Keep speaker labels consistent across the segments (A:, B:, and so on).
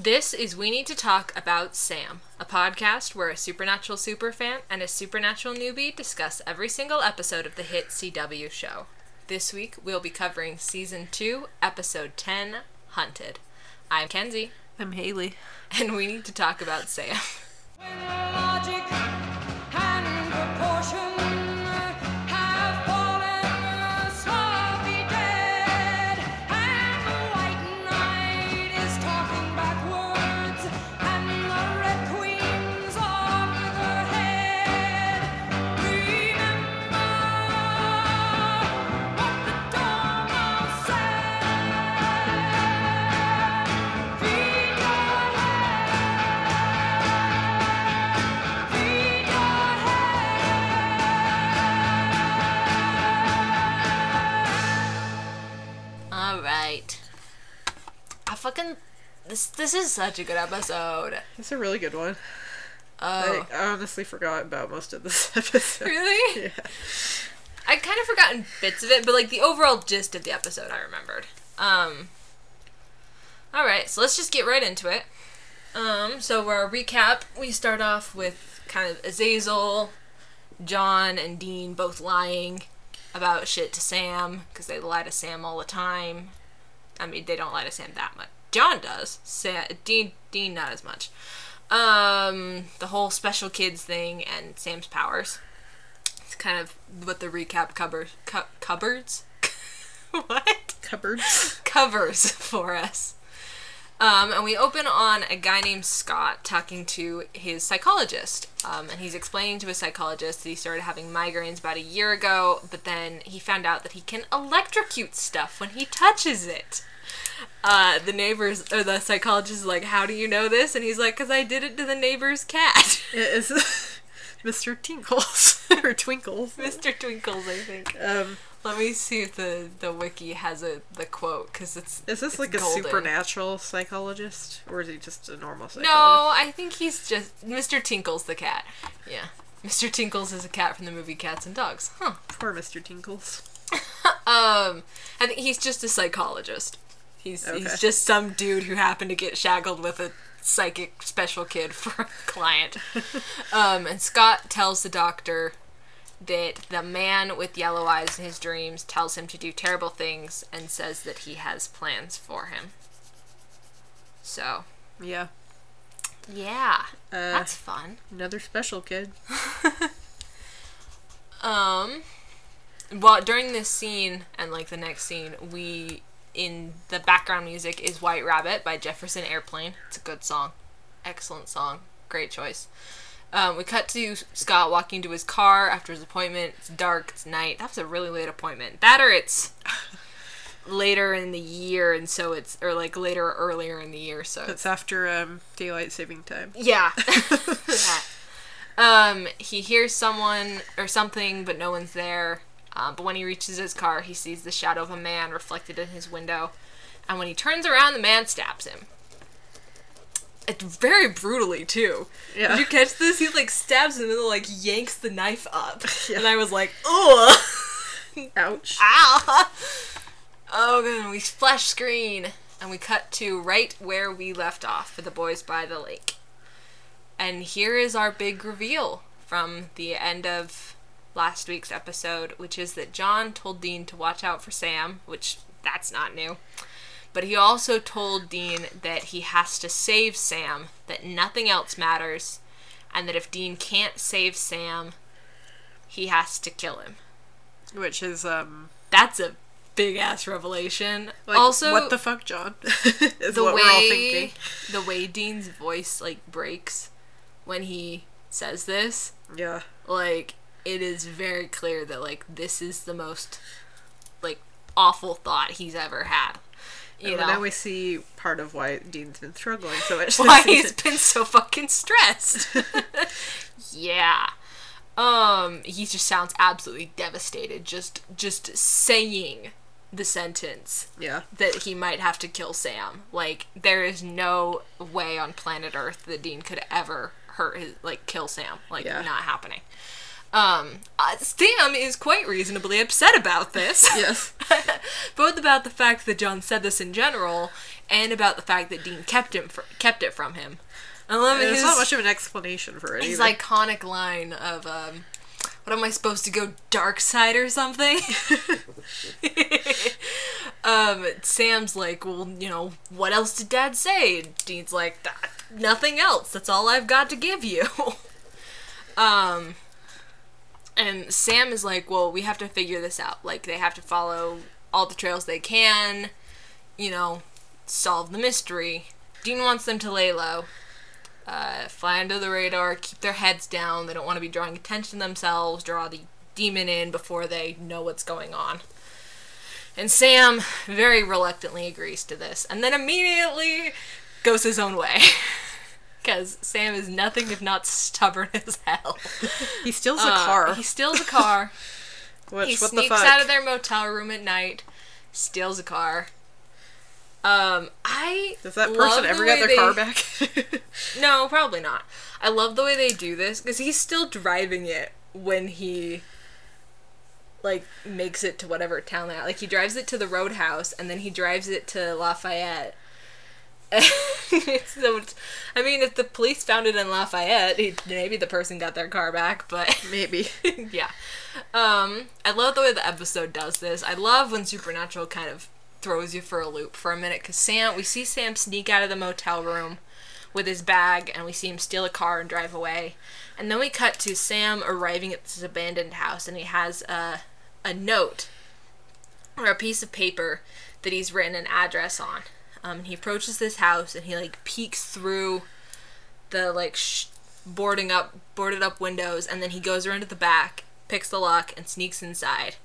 A: This is We Need to Talk About Sam, a podcast where a supernatural superfan and a supernatural newbie discuss every single episode of the hit CW show. This week we'll be covering season 2, episode 10, Hunted. I'm Kenzie,
B: I'm Haley.
A: and we need to talk about Sam. Fucking this this is such a good episode.
B: It's a really good one.
A: Oh,
B: I, I honestly forgot about most of this episode.
A: really?
B: Yeah.
A: I kind of forgotten bits of it, but like the overall gist of the episode, I remembered. Um. All right, so let's just get right into it. Um, so for our recap, we start off with kind of Azazel, John, and Dean both lying about shit to Sam because they lie to Sam all the time. I mean, they don't lie to Sam that much. John does. Sa- Dean, Dean, not as much. Um, the whole special kids thing and Sam's powers. It's kind of what the recap covers. cu- cupboards? what?
B: Cupboards.
A: Covers for us. Um, and we open on a guy named Scott talking to his psychologist. Um, and he's explaining to his psychologist that he started having migraines about a year ago, but then he found out that he can electrocute stuff when he touches it. Uh, the neighbors, or the psychologist is like, How do you know this? And he's like, Because I did it to the neighbor's cat.
B: It is Mr. Tinkles or Twinkles.
A: Mr. Twinkles, I think.
B: Um,
A: Let me see if the, the wiki has a the quote because it's
B: is this
A: it's
B: like a supernatural psychologist or is he just a normal psychologist?
A: No, I think he's just Mr. Tinkles the cat. Yeah, Mr. Tinkles is a cat from the movie Cats and Dogs. Huh.
B: Poor Mr. Tinkles.
A: Um, I think he's just a psychologist. He's
B: Okay.
A: he's just some dude who happened to get shackled with a psychic special kid for a client. um, and Scott tells the doctor that the man with yellow eyes in his dreams tells him to do terrible things and says that he has plans for him. So,
B: Yeah.
A: yeah,
B: Uh,
A: that's fun.
B: another special kid.
A: Um, well, during this scene and like the next scene, we in the background music is White Rabbit by Jefferson Airplane. It's a good song, excellent song, great choice. Um, we cut to Scott walking to his car after his appointment. It's dark. It's night. That was a really late appointment. That or it's later in the year, and so it's or like later or earlier in the year. So
B: It's after um, daylight saving time.
A: yeah. Um, he hears someone or something, but no one's there. Um, but when he reaches his car, he sees the shadow of a man reflected in his window. And when he turns around, the man stabs him. It's very brutally too.
B: Yeah.
A: Did you catch this? He like stabs him and then like yanks the knife up.
B: Yeah.
A: And I was like, ugh.
B: Ouch.
A: Ow! Oh, good. We splash screen, and we cut to right where we left off for the boys by the lake. And here is our big reveal from the end of last week's episode, which is that John told Dean to watch out for Sam, which that's not new. But he also told Dean that he has to save Sam, that nothing else matters, and that if Dean can't save Sam, he has to kill him.
B: Which is um
A: That's a big ass revelation.
B: like
A: also,
B: what the fuck, John? is
A: the
B: what
A: way
B: we're all thinking.
A: the way Dean's voice like breaks when he says this,
B: Yeah.
A: like it is very clear that like this is the most like awful thought he's ever had. You
B: And
A: know
B: now we see part of why Dean's been struggling so much.
A: why he's been so fucking stressed. yeah. Um, he just sounds absolutely devastated just just saying the sentence
B: Yeah.
A: that he might have to kill Sam. Like there is no way on planet Earth that Dean could ever hurt his like kill Sam. Like
B: Yeah.
A: not happening. Um, uh, Sam is quite reasonably upset about this.
B: Yes.
A: Both about the fact that John said this in general, and about the fact that Dean kept him fr- kept it from him. I love
B: There's
A: his,
B: not much of an explanation for it.
A: his
B: either.
A: iconic line of um, "What am I supposed to go dark side or something?" um, Sam's like, "Well, you know, what else did Dad say?" Dean's like, "Nothing else. That's all I've got to give you." um, and Sam is like, "Well, we have to figure this out. Like, they have to follow all the trails they can, you know, solve the mystery." Dean wants them to lay low uh, fly under the radar, keep their heads down. They don't want to be drawing attention to themselves, draw the demon in before they know what's going on. And Sam very reluctantly agrees to this, and then immediately goes his own way. Because Sam is nothing if not stubborn as hell.
B: he steals a
A: Uh,
B: car.
A: He steals a car.
B: Which
A: he
B: what the
A: sneaks out of their motel room at night, steals a car. Um, I
B: Does that person
A: the
B: ever
A: way
B: get their
A: they-
B: car back?
A: No, probably not. I love the way they do this because he's still driving it when he like makes it to whatever town they're at. Like he drives it to the Roadhouse and then he drives it to Lafayette. so I mean, if the police found it in Lafayette, maybe the person got their car back, but
B: Maybe.
A: yeah. Um, I love the way the episode does this. I love when Supernatural kind of throws you for a loop for a minute because Sam, we see Sam sneak out of the motel room with his bag, and we see him steal a car and drive away, and then we cut to Sam arriving at this abandoned house, and he has a a note or a piece of paper that he's written an address on. Um, and he approaches this house, and he like peeks through the like sh- boarding up boarded up windows and then he goes around to the back picks the lock and sneaks inside.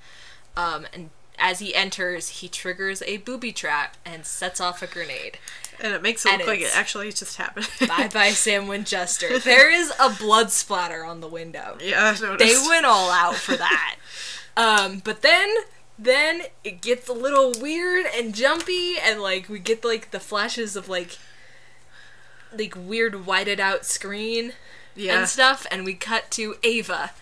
A: Um, and as he enters he triggers a booby trap and sets off a grenade.
B: And it makes it
A: And
B: look like it actually just happened.
A: bye bye sam winchester. There is a blood splatter on the window.
B: Yeah, I noticed.
A: they went all out for that. Um, but then then it gets a little weird and jumpy and like we get like the flashes of like like weird whited out screen
B: yeah.
A: and stuff, and we cut to Ava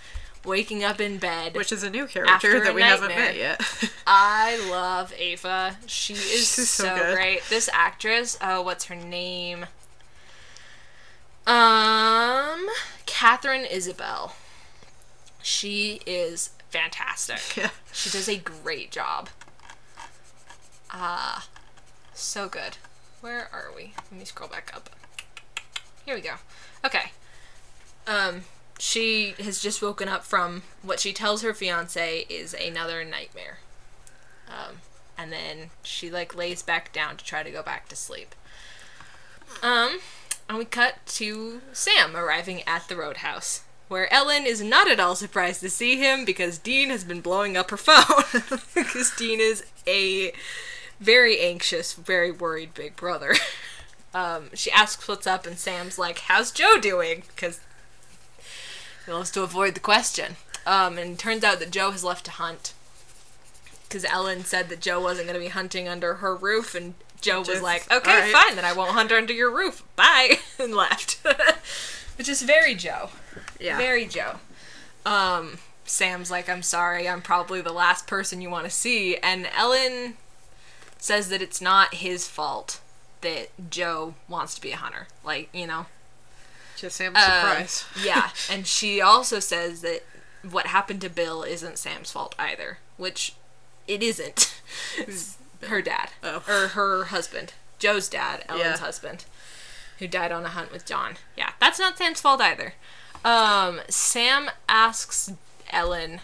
A: waking up in bed.
B: Which is a new character that we haven't met yet.
A: I love Ava. She is so,
B: so
A: great. This actress, oh, what's her name? Um, Katharine Isabelle. She is fantastic.
B: yeah.
A: She does a great job. Ah, so good. Where are we? Let me scroll back up. Here we go. Okay. Um, she has just woken up from what she tells her fiance is another nightmare. Um, and then she like lays back down to try to go back to sleep. Um, and we cut to Sam arriving at the roadhouse, where Ellen is not at all surprised to see him because Dean has been blowing up her phone. because Dean is a very anxious, very worried big brother. Um, she asks what's up, and Sam's like, "How's Jo doing?" Because he loves to avoid the question. Um, and turns out that Jo has left to hunt. Because Ellen said that Jo wasn't going to be hunting under her roof, and Jo was like, "Okay,
B: alright."
A: fine, then I won't hunt under your roof. Bye," and left. Which is very Jo.
B: Yeah.
A: Very Jo. Um, Sam's like, I'm sorry, I'm probably the last person you want to see. And Ellen says that it's not his fault that Jo wants to be a hunter. Like, you know?
B: Just Sam's
A: Uh,
B: surprise.
A: yeah. And she also says that what happened to Bill isn't Sam's fault either, which it isn't. Her dad.
B: Oh.
A: Or her husband. Jo's dad, Ellen's
B: Yeah.
A: husband, who died on a hunt with John. Yeah, that's not Sam's fault either. Um, Sam asks Ellen,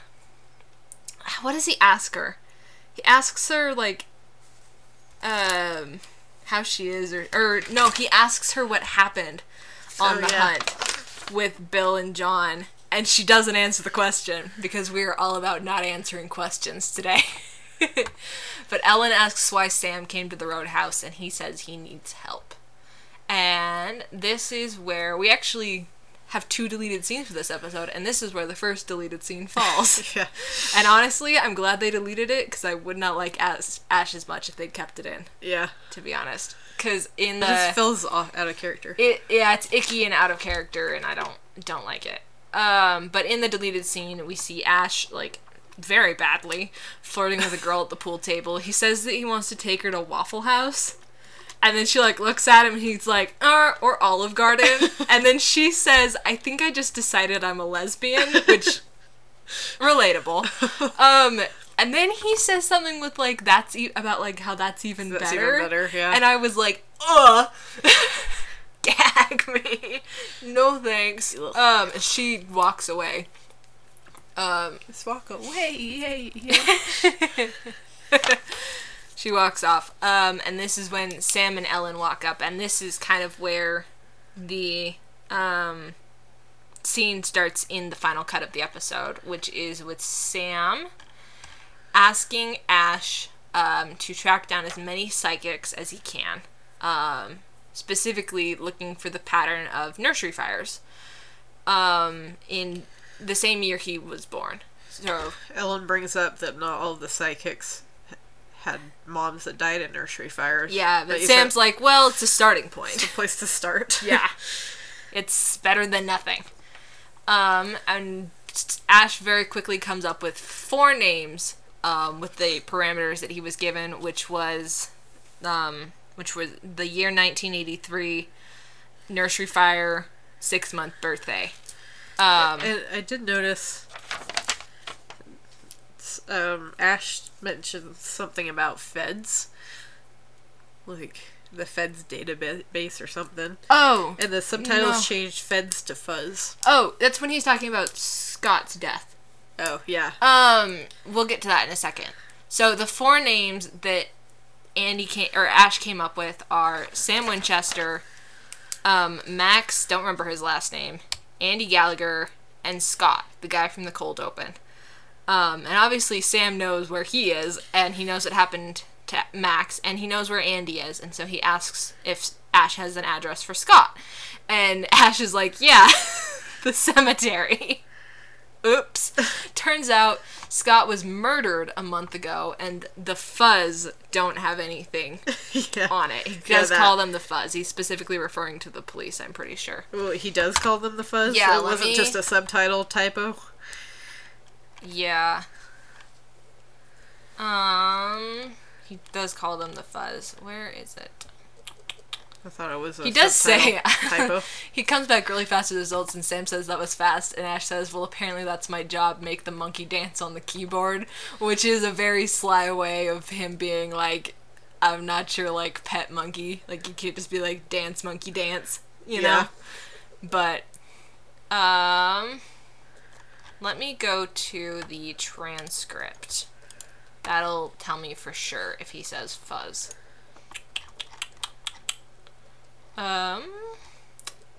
A: what does he ask her? He asks her, like, um, how she is, or, or no, he asks her what happened on
B: Oh,
A: the
B: yeah.
A: hunt with Bill and John, and she doesn't answer the question because we are all about not answering questions today. but Ellen asks why Sam came to the roadhouse, and he says he needs help. And this is where we actually have two deleted scenes for this episode, and this is where the first deleted scene falls.
B: Yeah.
A: and honestly, I'm glad they deleted it because I would not like Ash, Ash as much if they'd kept it in,
B: Yeah.
A: to be honest. Because in
B: It
A: the
B: just feels off, out of character.
A: it yeah, it's icky and out of character, and I don't don't like it. Um, but in the deleted scene, we see Ash like very badly flirting with a girl at the pool table. He says that he wants to take her to Waffle House. And then she like looks at him and he's like, uh, or Olive Garden. and then she says, I think I just decided I'm a lesbian, which relatable. Um, and then he says something with like that's e- about like how that's even
B: That's
A: better.
B: even better, yeah.
A: And I was like, ugh, gag me, no thanks. Um, and she walks away. Um,
B: Just walk away. Yay, yay.
A: She walks off. Um, and this is when Sam and Ellen walk up, and this is kind of where the um scene starts in the final cut of the episode, which is with Sam asking Ash um, to track down as many psychics as he can, um, specifically looking for the pattern of nursery fires um, in the same year he was born. So
B: Ellen brings up that not all the psychics had moms that died in nursery fires.
A: yeah, but
B: you
A: Sam's
B: said
A: like, well, it's a starting
B: it's
A: point.
B: a place to start.
A: yeah, it's better than nothing. Um, and Ash very quickly comes up with four names um, with the parameters that he was given, which was, um, which was the year 1983, nursery fire, six month birthday. Um,
B: And I did notice um, Ash mentioned something about feds. Like the feds database or something.
A: oh,
B: And the subtitles
A: No.
B: changed feds to fuzz.
A: oh, that's when he's talking about Scott's death.
B: Oh, yeah.
A: Um, we'll get to that in a second. So the four names that Andy came or Ash came up with are Sam Winchester, um, Max, don't remember his last name, Andy Gallagher, and Scott, the guy from the cold open. Um, and obviously Sam knows where he is, and he knows what happened to Max, and he knows where Andy is, and so he asks if Ash has an address for Scott. And Ash is like, yeah, the cemetery. Oops. Turns out Scott was murdered a month ago, and the Fuzz don't have anything
B: yeah.
A: on it. He
B: Yeah,
A: does
B: that-
A: call them the Fuzz. He's specifically referring to the police, I'm pretty sure.
B: Well, he does call them the fuzz.
A: Yeah,
B: so it wasn't
A: me-
B: just a subtitle typo.
A: Yeah. Um, he does call them the Fuzz. Where is it?
B: I thought it was a
A: He does say
B: typo.
A: he comes back really fast with results, and Sam says that was fast, and Ash says, "Well, apparently that's my job. Make the monkey dance on the keyboard," which is a very sly way of him being like, "I'm not your like pet monkey. Like you can't just be like dance monkey dance, you know."
B: Yeah.
A: But, um, let me go to the transcript. That'll tell me for sure if he says fuzz. Um,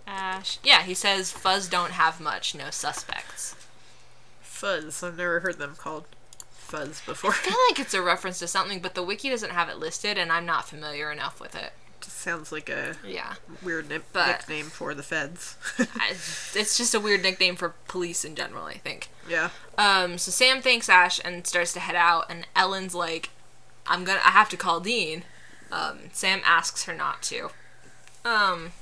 A: Ash. Yeah, he says fuzz don't have much, no suspects.
B: Fuzz. I've never heard them called fuzz before.
A: I feel like it's a reference to something, but the wiki doesn't have it listed, and I'm not familiar enough with it.
B: Sounds like a
A: Yeah,
B: weird ni-
A: But-
B: nickname for the feds.
A: I, it's just a weird nickname for police in general, I think.
B: yeah.
A: Um, so Sam thanks Ash and starts to head out, and Ellen's like, "I'm gonna, I have to call Dean." Um, Sam asks her not to. Um,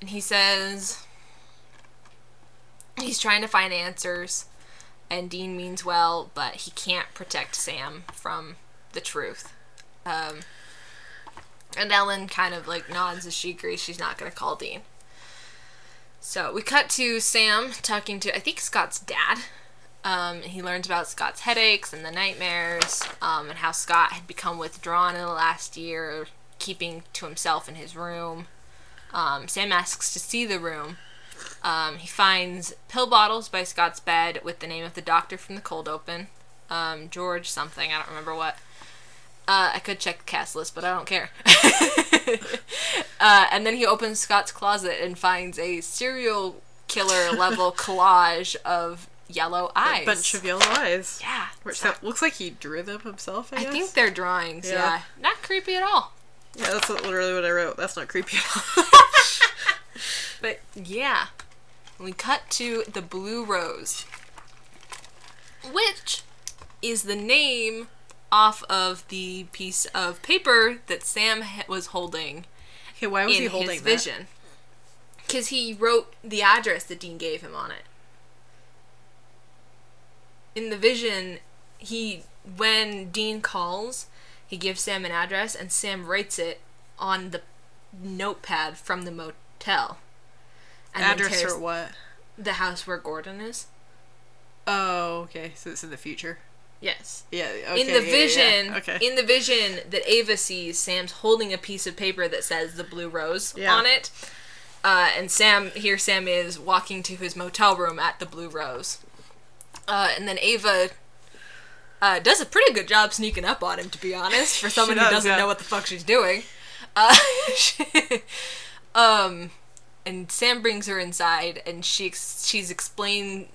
A: and he says he's trying to find answers, and Dean means well, but he can't protect Sam from the truth. Um, and Ellen kind of like nods as she agrees she's not gonna call Dean. So we cut to Sam talking to I think Scott's dad. Um, he learns about Scott's headaches and the nightmares, um, and how Scott had become withdrawn in the last year, keeping to himself in his room. Um, Sam asks to see the room. Um, he finds pill bottles by Scott's bed with the name of the doctor from the cold open, um, George something. I don't remember what. Uh, I could check the cast list, but I don't care. uh, and then he opens Scott's closet and finds a serial killer level collage of yellow eyes.
B: A bunch of yellow eyes.
A: yeah.
B: Which
A: so-
B: looks like he drew them himself, I,
A: I think they're drawings. Yeah.
B: Yeah.
A: Not creepy at all.
B: Yeah, that's literally what I wrote. That's not creepy at all.
A: But yeah, we cut to the Blue Rose, which is the name off of the piece of paper that Sam was holding
B: okay, why was he holding
A: his
B: that?
A: vision. Because he wrote the address that Dean gave him on it. In the vision, he when Dean calls, he gives Sam an address, and Sam writes it on the notepad from the motel. And
B: Address for what?
A: the house where Gordon is.
B: Oh, okay. So it's in the future.
A: Yes.
B: Yeah. Okay,
A: in the
B: yeah, yeah, yeah.
A: vision,
B: Okay.
A: in the vision that Ava sees, Sam's holding a piece of paper that says the blue rose
B: Yeah.
A: on it. Uh, and Sam, here Sam is walking to his motel room at the blue rose. Uh, and then Ava uh, does a pretty good job sneaking up on him, to be honest, for someone who
B: does,
A: doesn't
B: yeah.
A: know what the fuck she's doing. Uh, um, and Sam brings her inside, and she ex- she's explained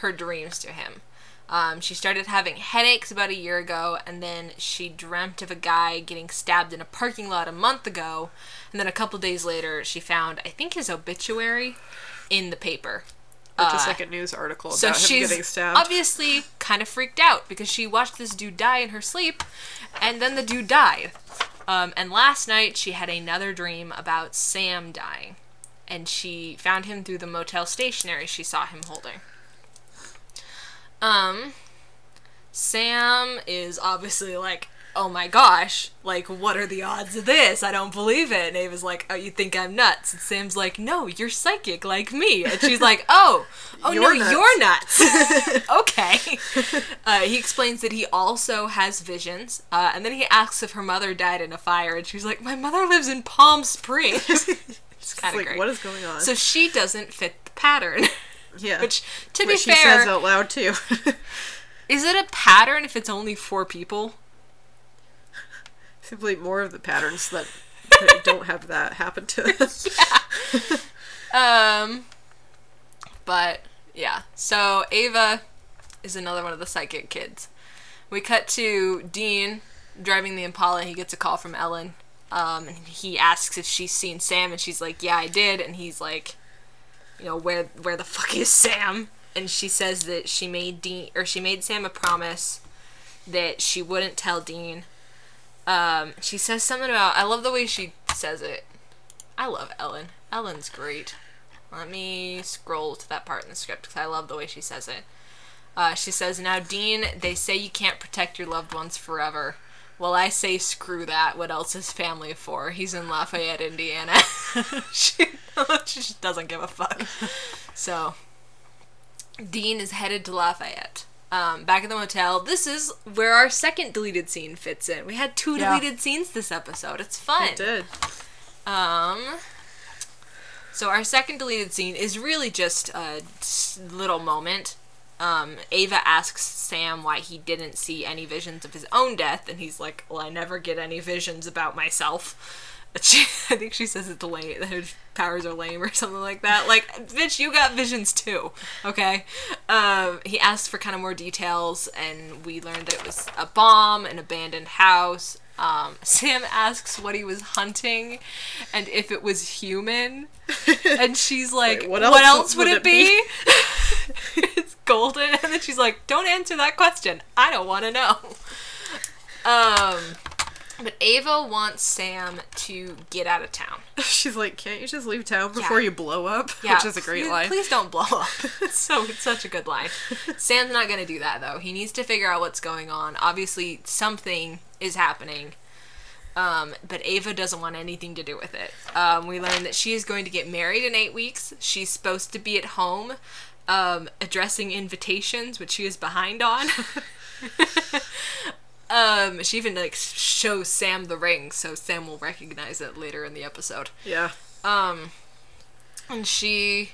A: her dreams to him. Um, she started having headaches about a year ago, and then she dreamt of a guy getting stabbed in a parking lot a month ago. And then a couple days later, she found, I think, his obituary in the paper.
B: Or just
A: Uh,
B: like a news article about
A: so
B: him
A: she's
B: getting stabbed.
A: obviously kind of freaked out because she watched this dude die in her sleep, and then the dude died. Um, and last night she had another dream about Sam dying, and she found him through the motel stationery she saw him holding. Um, Sam is obviously like, oh my gosh, like, what are the odds of this? I don't believe it. And Ava's like, oh, you think I'm nuts? And Sam's like, no, you're psychic like me. And she's like, oh, oh no,
B: You're nuts."
A: you're nuts. okay. Uh, he explains that he also has visions. Uh, and then he asks if her mother died in a fire. And she's like, my mother lives in Palm Springs. It's kind of
B: like,
A: great.
B: what is going on?
A: so she doesn't fit the pattern.
B: Yeah.
A: Which, to be
B: Which she
A: fair,
B: says out loud too.
A: is it a pattern if it's only four people?
B: Simply more of the patterns that, that don't have that happen to us.
A: Um, but yeah. So Ava is another one of the psychic kids. We cut to Dean driving the Impala. He gets a call from Ellen. Um, and he asks if she's seen Sam, and she's like, "Yeah, I did." And he's like, "You know, where where the fuck is Sam?" And she says that she made Dean or she made Sam a promise that she wouldn't tell Dean. Um, she says something about I love the way she says it. I love Ellen. Ellen's great. Let me scroll to that part in the script because I love the way she says it. Uh, she says, Now, Dean, they say you can't protect your loved ones forever. Well, I say screw that. What else is family for? He's in Lafayette, Indiana. she, she just doesn't give a fuck. So, Dean is headed to Lafayette. Um, back at the motel, this is where our second deleted scene fits in. We had two
B: Yeah.
A: deleted scenes this episode. It's fun.
B: It did.
A: Um. So our second deleted scene is really just a little moment. Um, Ava asks Sam why he didn't see any visions of his own death, and he's like, "Well, I never get any visions about myself." She, I think she says it's lame. That her powers are lame or something like that. Like, bitch, you got visions too. Okay. Um, he asks for kind of more details, and we learned that it was a bomb, an abandoned house. Um, Sam asks what he was hunting, and if it was human, and she's like,
B: Wait,
A: "What
B: what
A: else,
B: else
A: would,
B: would
A: it be?" it's golden, and then she's like, "Don't answer that question. I don't want to know." Um, but Ava wants Sam to get out of town.
B: She's like, can't you just leave town before you blow up?
A: Yeah,
B: Which is a great
A: please,
B: line.
A: Please don't blow up. It's so it's such a good line. Sam's not gonna do that though. He needs to figure out what's going on. Obviously, something is happening. Um, but Ava doesn't want anything to do with it. Um, we learn that she is going to get married in eight weeks. She's supposed to be at home, um, addressing invitations, which she is behind on. um, she even like shows Sam the ring, so Sam will recognize it later in the episode.
B: Yeah.
A: Um, and she,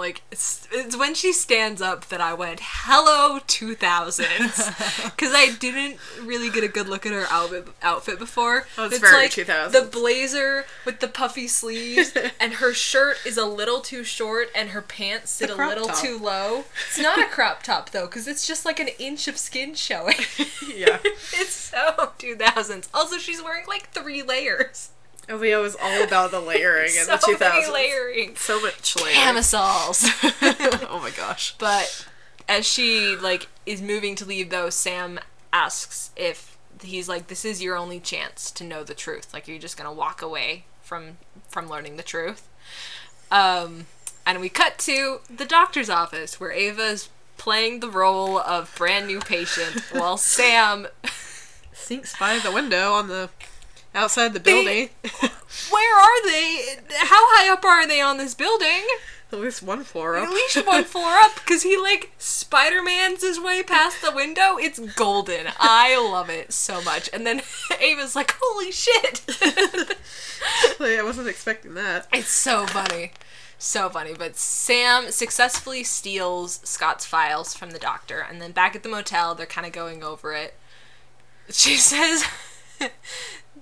A: like, it's, it's when she stands up that I went, hello 2000s. Because I didn't really get a good look at her outfit, outfit before.
B: Oh, it's very
A: like
B: 2000s.
A: the blazer with the puffy sleeves, and her shirt is a little too short, and her pants sit a little
B: top.
A: too low. It's not a crop top, though, because it's just like an inch of skin showing.
B: Yeah.
A: it's so 2000s. Also, she's wearing like three layers.
B: Oh, was all about the layering in
A: so
B: the 2000s.
A: many layering.
B: So much layering.
A: Camisoles.
B: oh my gosh.
A: but as she like is moving to leave though, Sam asks if he's like, This is your only chance to know the truth. Like you're just gonna walk away from from learning the truth. Um, and we cut to the doctor's office where Ava's playing the role of brand new patient while Sam.
B: Sneaks by the window on the outside the building.
A: Where are they? How high up are they on this building?
B: At least one floor up.
A: At least one floor up, because he like Spider Man's his way past the window. It's golden. I love it so much. And then Ava's like, "Holy shit!"
B: Like, I wasn't expecting that.
A: It's so funny. So funny. But Sam successfully steals Scott's files from the doctor. And then back at the motel, they're kind of going over it. She says,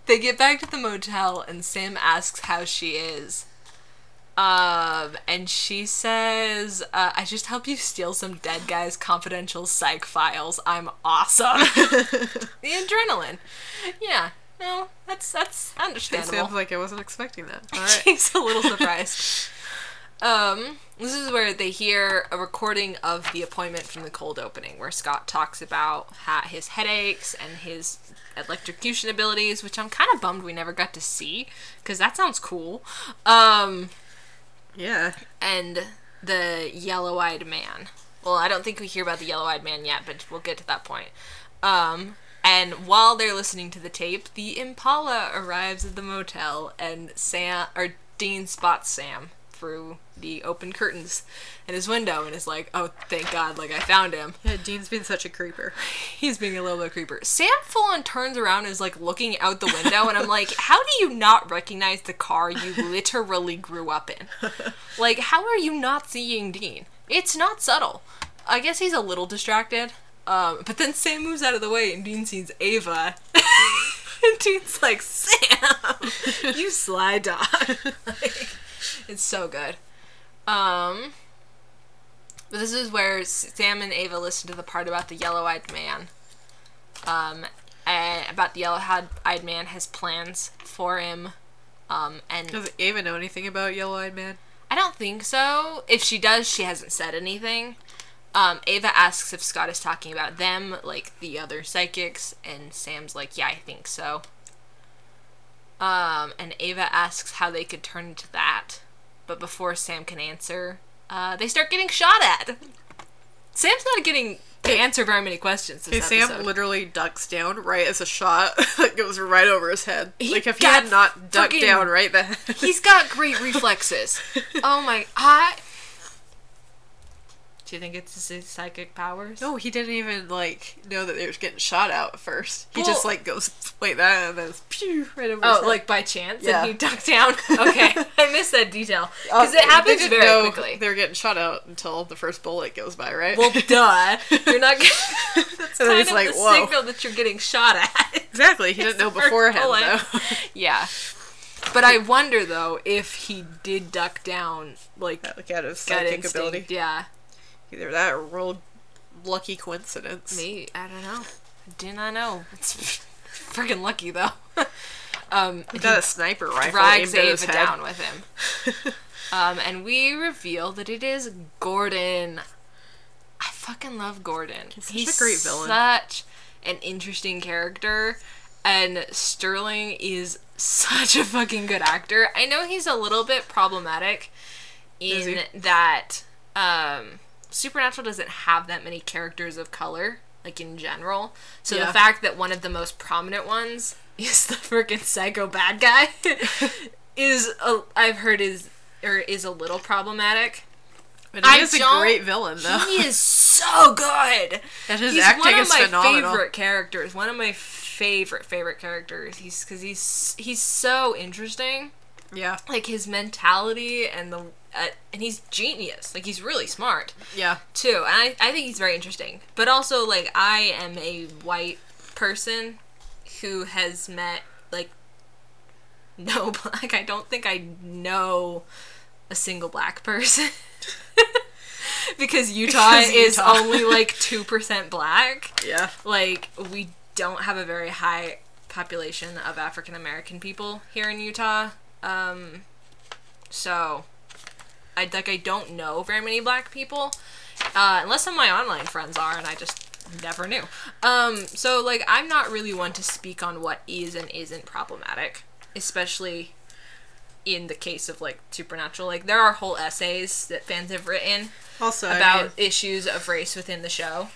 A: they get back to the motel, and Sam asks how she is. Um, and she says, uh, I just helped you steal some dead guy's confidential psych files. I'm awesome. the adrenaline. Yeah. No, that's that's
B: It
A: understandable.
B: sounds like I wasn't expecting that. All right.
A: She's a little surprised. um, this is where they hear a recording of the appointment from the cold opening, where Scott talks about ha- his headaches and his electrocution abilities, which I'm kind of bummed we never got to see, because that sounds cool. Um,
B: Yeah.
A: and the yellow-eyed man. Well, I don't think we hear about the yellow-eyed man yet, but we'll get to that point. Um, and while they're listening to the tape, the Impala arrives at the motel, and Sam or Dean spots Sam through the open curtains in his window, and is like, "Oh, thank God! Like I found him."
B: Yeah, Dean's been such a creeper.
A: He's being a little bit creeper. Sam full on turns around and is like looking out the window, and I'm like, how do you not recognize the car you literally grew up in? Like, how are you not seeing Dean? It's not subtle. I guess he's a little distracted. Um, but then Sam moves out of the way, and Dean sees Ava. and Dean's like, Sam, you sly dog. Like, it's so good. Um, but this is where Sam and Ava listen to the part about the yellow-eyed man. Um, and about the yellow-eyed man has plans for him. Um, and
B: Does Ava know anything about Yellow Eyed Man?
A: I don't think so. If she does, she hasn't said anything. Um, Ava asks if Scott is talking about them, like the other psychics, and Sam's like, "Yeah, I think so." Um, and Ava asks how they could turn into that, but before Sam can answer, uh, they start getting shot at. Sam's not getting to answer very many questions.
B: Hey,
A: This
B: Sam literally ducks down right as a shot goes right over his head.
A: He
B: like if he had not ducked
A: friggin-
B: down right then.
A: He's got great reflexes. Oh my! I. Do you think it's his psychic powers?
B: No, he didn't even like know that they were getting shot out at first. He
A: Well-
B: just like goes like that and then it's pew right over
A: Oh, like by chance,
B: Yeah.
A: and he ducked down. Okay, I missed that detail
B: Uh,
A: because it
B: they
A: happens
B: didn't
A: very quickly.
B: They're getting shot out until the first bullet goes by, right?
A: Well, duh. You're not. Getting, that's
B: And
A: kind of
B: like,
A: the
B: "Whoa."
A: signal that you're getting shot at.
B: exactly. He didn't know beforehand
A: bullet.
B: though.
A: yeah, but I wonder though if he did duck down, like
B: like out of psychic
A: instinct.
B: ability.
A: Yeah,
B: Either that or real lucky coincidence.
A: me. I don't know. Do not know. It's freaking lucky though. um,
B: He got a sniper rifle
A: drags Ava down with him. um, and we reveal that it is Gordon. I fucking love Gordon.
B: He's such a great villain.
A: Such an interesting character, and Sterling is such a fucking good actor. I know he's a little bit problematic in that um, Supernatural doesn't have that many characters of color, like in general. So
B: Yeah.
A: the fact that one of the most prominent ones is the freaking psycho bad guy is a, I've heard is or is a little problematic.
B: But he
A: I
B: is a great villain though.
A: He is so good.
B: and his
A: He's
B: acting
A: one of my favorite characters. One of my favorite favorite characters. He's because he's he's so interesting.
B: Yeah.
A: Like his mentality and the uh, and he's genius. Like he's really smart
B: Yeah.
A: too. And I I think he's very interesting. But also like I am a white person who has met like no black. I don't think I know a single black person. because Utah
B: Because
A: is
B: Utah.
A: only like 2% black.
B: Yeah.
A: Like we don't have a very high population of African American people here in Utah. Um so I like I don't know very many black people. Uh, unless some of my online friends are and I just never knew. Um so like I'm not really one to speak on what is and isn't problematic, especially in the case of like Supernatural. Like there are whole essays that fans have written
B: Also, I
A: about
B: mean,
A: issues of race within the show.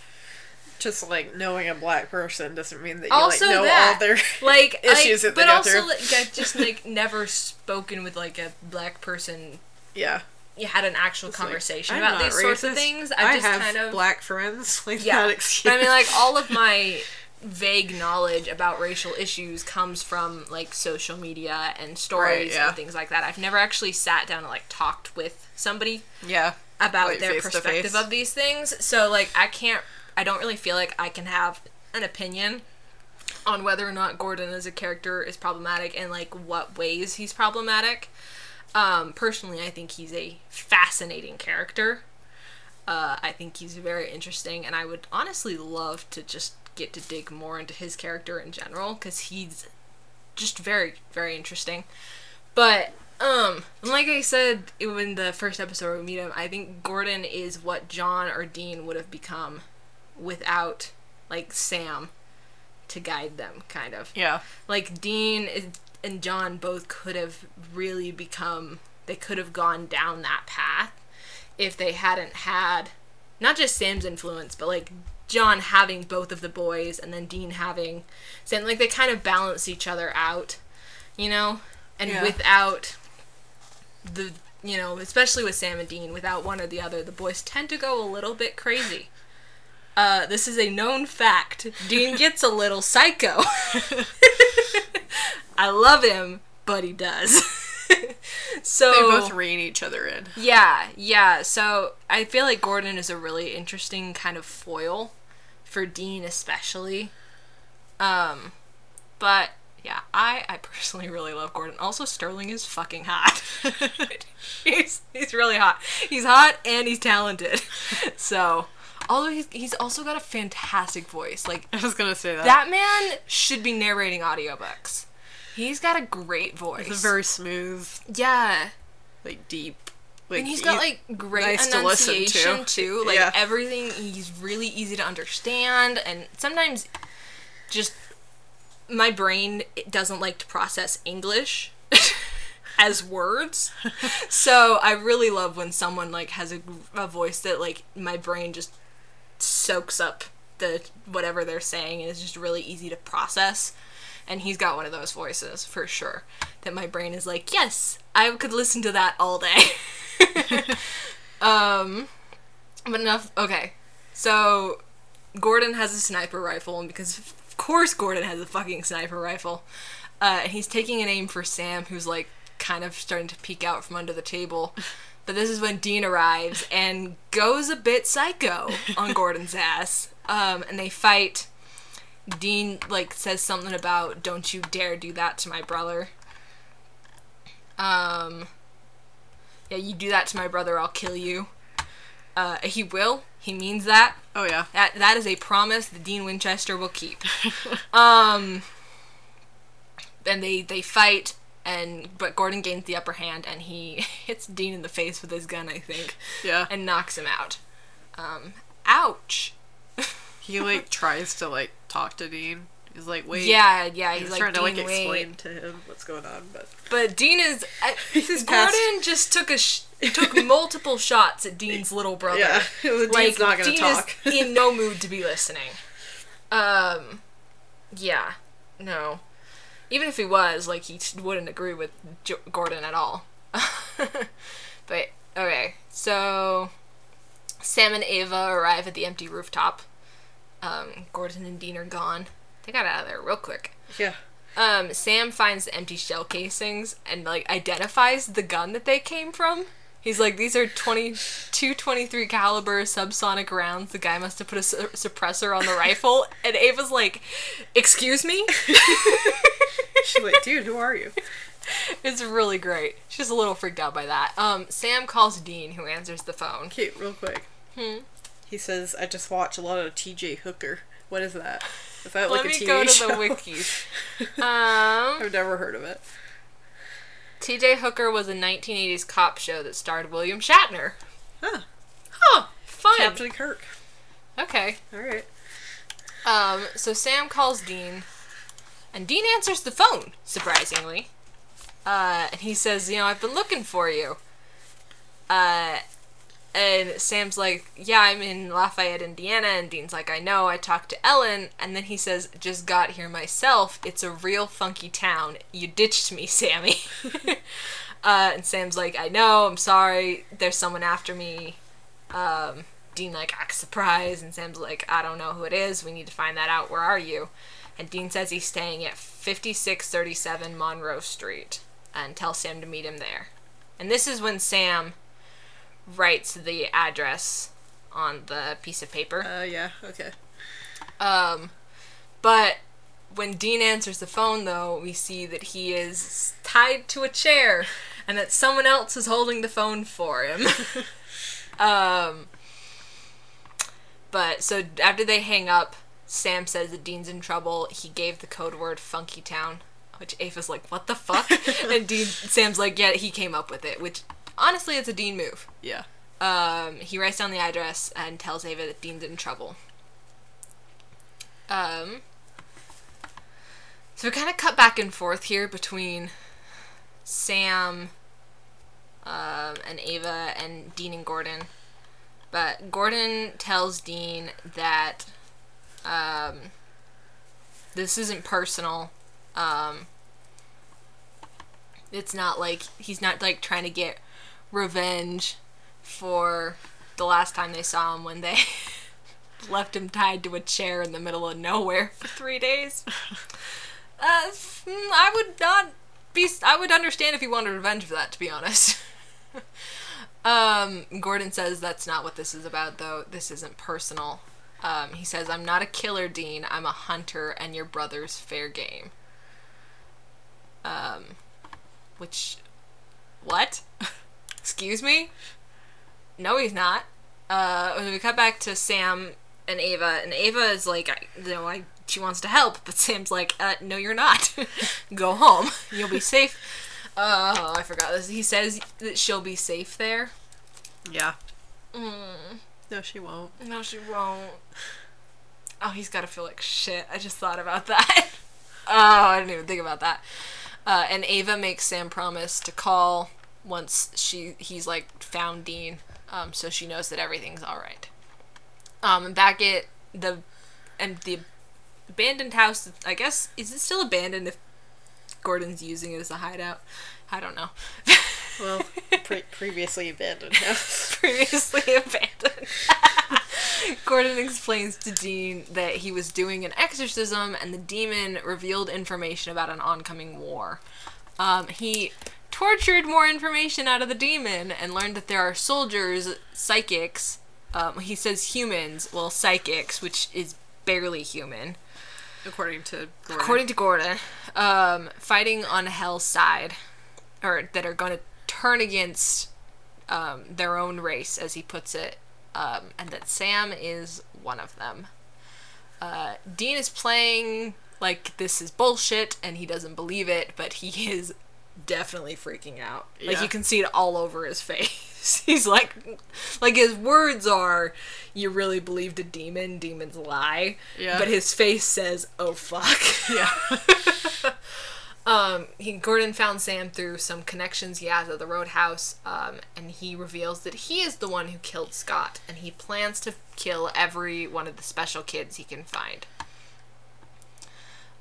B: just like knowing a black person doesn't mean that you
A: Also
B: like know
A: that,
B: all their
A: like
B: issues
A: I,
B: that
A: but also
B: through.
A: like I've just like never spoken with like a black person.
B: yeah.
A: You had an actual
B: It's
A: conversation
B: I'm
A: about these sorts of things.
B: I
A: I've just
B: have
A: kind of
B: black friends. Like
A: yeah.
B: that excuse.
A: I mean, like all of my vague knowledge about racial issues comes from like social media and stories
B: Right, yeah.
A: and things like that. I've never actually sat down and like talked with somebody
B: yeah.
A: about
B: Like,
A: their perspective of these things. So like I can't I don't really feel like I can have an opinion on whether or not Gordon as a character is problematic and like what ways he's problematic. Um, personally, I think he's a fascinating character. Uh, I think he's very interesting, and I would honestly love to just get to dig more into his character in general because he's just very, very interesting. But um, like I said in the first episode we meet him, I think Gordon is what John or Dean would have become without like Sam to guide them, kind of
B: Yeah.
A: like Dean is, and John both could have really become they could have gone down that path if they hadn't had not just Sam's influence but like John having both of the boys and then Dean having Sam like they kind of balance each other out you know and
B: Yeah.
A: without the you know especially with Sam and Dean without one or the other the boys tend to go a little bit crazy uh, this is a known fact. Dean gets a little psycho. I love him, but he does. so
B: They both rein each other in.
A: yeah, yeah. So I feel like Gordon is a really interesting kind of foil for Dean, especially. Um, but yeah, I I personally really love Gordon. Also, Sterling is fucking hot. he's he's really hot. He's hot and he's talented. So, although he's he's also got a fantastic voice. Like
B: I was gonna say that.
A: that man should be narrating audiobooks. He's got a great voice.
B: It's very smooth,
A: yeah.
B: like deep. Like
A: and he's got like great
B: nice to to.
A: enunciation too. Like
B: Yeah.
A: everything, he's really easy to understand, and sometimes just my brain it doesn't like to process English as words. so I really love when someone like has a, a voice that like my brain just soaks up the whatever they're saying and it's just really easy to process. And he's got one of those voices for sure. That my brain is like, yes, I could listen to that all day. um, but enough. Okay, so Gordon has a sniper rifle, and because of course Gordon has a fucking sniper rifle, uh, and he's taking an aim for Sam, who's like kind of starting to peek out from under the table. But this is when Dean arrives and goes a bit psycho on Gordon's ass. Um, and they fight. Dean like says something about "Don't you dare do that to my brother." Um, yeah, you do that to my brother, I'll kill you. Uh, he will. He means that.
B: Oh yeah.
A: That that is a promise that Dean Winchester will keep. um, and they they fight, and but Gordon gains the upper hand, and he hits Dean in the face with his gun, I think,
B: Yeah.
A: and knocks him out. Um, ouch.
B: he like tries to like talk to Dean. He's like, wait.
A: Yeah, yeah.
B: He's,
A: He's, like
B: trying to like
A: Dean, wait.
B: explain to him what's going on, but
A: But Dean is. I,
B: He's
A: Gordon
B: past-
A: just took a sh- took multiple shots at Dean's little brother.
B: yeah, Dean's
A: like
B: not gonna
A: Dean
B: talk.
A: is in no mood to be listening. Um, yeah, no. Even if he was, like, he wouldn't agree with jo- Gordon at all. but okay, so Sam and Ava arrive at the empty rooftop. Um, Gordon and Dean are gone. They got out of there real quick.
B: yeah.
A: Um, Sam finds the empty shell casings and like identifies the gun that they came from. He's like, these are 22 23 caliber subsonic rounds. The guy must have put a su- suppressor on the rifle. And Ava's like, excuse me?
B: She's like, dude, who are you?
A: it's really great. She's a little freaked out by that. Um, Sam calls Dean, who answers the phone.
B: Okay, real quick.
A: Hmm.
B: He says, I just watch a lot of T.J. Hooker. What is that? Is that like
A: Let
B: a
A: me
B: TV
A: go to
B: show?
A: the wikis. Um,
B: I've never heard of it.
A: TJ Hooker was a 1980s cop show that starred William Shatner.
B: Huh.
A: Huh, fun.
B: Captain Kirk.
A: Okay.
B: All right.
A: Um, so Sam calls Dean, and Dean answers the phone, surprisingly. Uh, and he says, you know, I've been looking for you. Uh, and Sam's like, yeah, I'm in Lafayette, Indiana. And Dean's like, I know. I talked to Ellen. And then he says, just got here myself. It's a real funky town. You ditched me, Sammy. uh, and Sam's like, I know. I'm sorry. There's someone after me. Um, Dean like acts surprised, and Sam's like, I don't know who it is. We need to find that out. Where are you? And Dean says he's staying at 5637 Monroe Street, and tells Sam to meet him there. And this is when Sam writes the address on the piece of paper.
B: Uh, yeah, okay.
A: Um, but when Dean answers the phone, though, we see that he is tied to a chair and that someone else is holding the phone for him. um, but so after they hang up, Sam says that Dean's in trouble. He gave the code word Funky Town, which Ava's like, "What the fuck?" and Dean, Sam's like, "Yeah, he came up with it." Which honestly, it's a Dean move.
B: Yeah.
A: Um, he writes down the address and tells Ava that Dean's in trouble. Um, so we kind of cut back and forth here between Sam um, and Ava and Dean and Gordon. But Gordon tells Dean that um, this isn't personal. Um, it's not like he's not like trying to get revenge for the last time they saw him when they left him tied to a chair in the middle of nowhere for three days. Uh, mm, I would not be. I would understand if he wanted revenge for that, to be honest. um, Gordon says that's not what this is about, though. This isn't personal. Um, he says, I'm not a killer, Dean. I'm a hunter, and your brother's fair game. Um, which. What? Excuse me? No, he's not. Uh, we cut back to Sam and Ava, and Ava is like, I- you know, like she wants to help, but Sam's like, uh, no, you're not. Go home. You'll be safe. Oh, I forgot this. He says that she'll be safe there.
B: Yeah.
A: Mm,
B: No, she won't.
A: no, she won't. Oh, he's gotta feel like shit. I just thought about that. oh, I didn't even think about that. Uh, and Ava makes Sam promise to call once she he's like found Dean, um, so she knows that everything's all right. Um, and back at the and the abandoned house. I guess is it still abandoned if Gordon's using it as a hideout? I don't know.
B: Well, pre- previously abandoned house.
A: previously abandoned. Gordon explains to Dean that he was doing an exorcism and the demon revealed information about an oncoming war. Um, he tortured more information out of the demon and learned that there are soldiers, psychics, um, he says humans, well, psychics, which is barely human,
B: According to Gordon.
A: according to Gordon, um, fighting on Hell's side, or that are going to turn against um, their own race, as he puts it, um, and that Sam is one of them. Uh, Dean is playing like this is bullshit, and he doesn't believe it, but he is definitely freaking out. Like
B: Yeah.
A: you can see it all over his face. He's like, like his words are, "You really believed a demon? Demons lie."
B: Yeah.
A: But his face says, "Oh fuck."
B: Yeah.
A: Um, he Gordon found Sam through some connections he has at the Roadhouse, um, and he reveals that he is the one who killed Scott, and he plans to kill every one of the special kids he can find.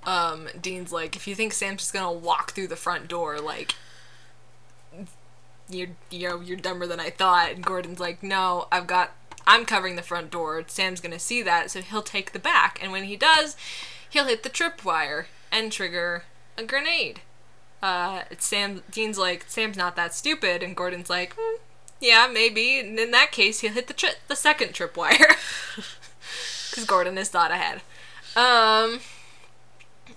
A: Um, Dean's like, if you think Sam's just gonna walk through the front door, like, you're you know you're dumber than I thought. And Gordon's like, no, I've got I'm covering the front door. Sam's gonna see that, so he'll take the back, and when he does, he'll hit the tripwire and trigger a grenade. Uh, Sam. Dean's like, Sam's not that stupid, and Gordon's like, "Hmm, yeah, maybe. And in that case, he'll hit the tri- the second tripwire, because Gordon has thought ahead. Um,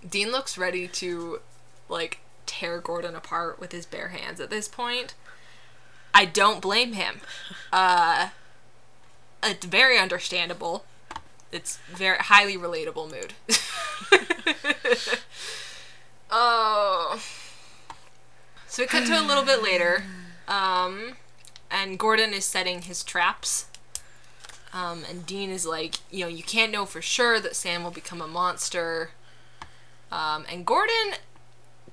A: Dean looks ready to like tear Gordon apart with his bare hands at this point. I don't blame him. Uh, it's very understandable. It's very highly relatable mood. oh. So we cut to a little bit later, um, and Gordon is setting his traps. Um, and Dean is like, you know, you can't know for sure that Sam will become a monster. Um, and Gordon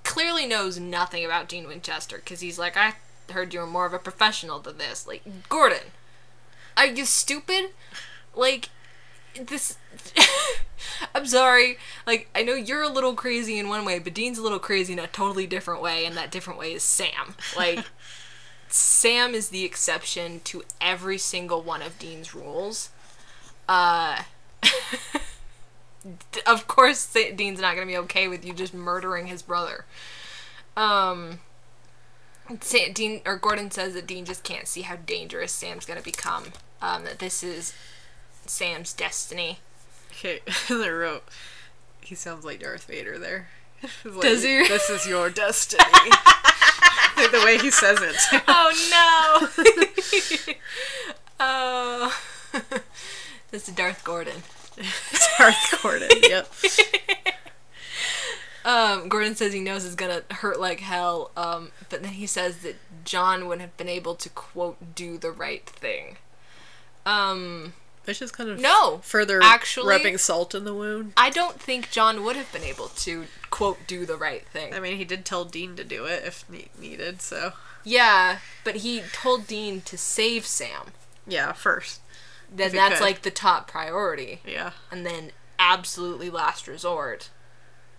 A: clearly knows nothing about Dean Winchester because he's like, I heard you were more of a professional than this. Like, Gordon, are you stupid? Like, this. I'm sorry. Like, I know you're a little crazy in one way, but Dean's a little crazy in a totally different way, and that different way is Sam. Like, Sam is the exception to every single one of Dean's rules. Uh. of course, Dean's not gonna be okay with you just murdering his brother. Um. Dean or Gordon says that Dean just can't see how dangerous Sam's gonna become. Um, that this is Sam's destiny.
B: Okay, I wrote. He sounds like Darth Vader there. Like,
A: Does he?
B: This is your destiny. Like the way he says it.
A: Oh no! oh, this is Darth Gordon.
B: Darth Gordon. Yep.
A: Um, Gordon says he knows it's gonna hurt like hell. Um, but then he says that John wouldn't have been able to quote do the right thing. Um,
B: It's just kind of
A: No,
B: further
A: actually-
B: rubbing salt in the wound.
A: I don't think John would have been able to quote do the right thing.
B: I mean, he did tell Dean to do it if ne- needed. So
A: Yeah, but he told Dean to save Sam.
B: yeah, first.
A: Then that's
B: could.
A: like the top priority.
B: Yeah.
A: And then absolutely last resort,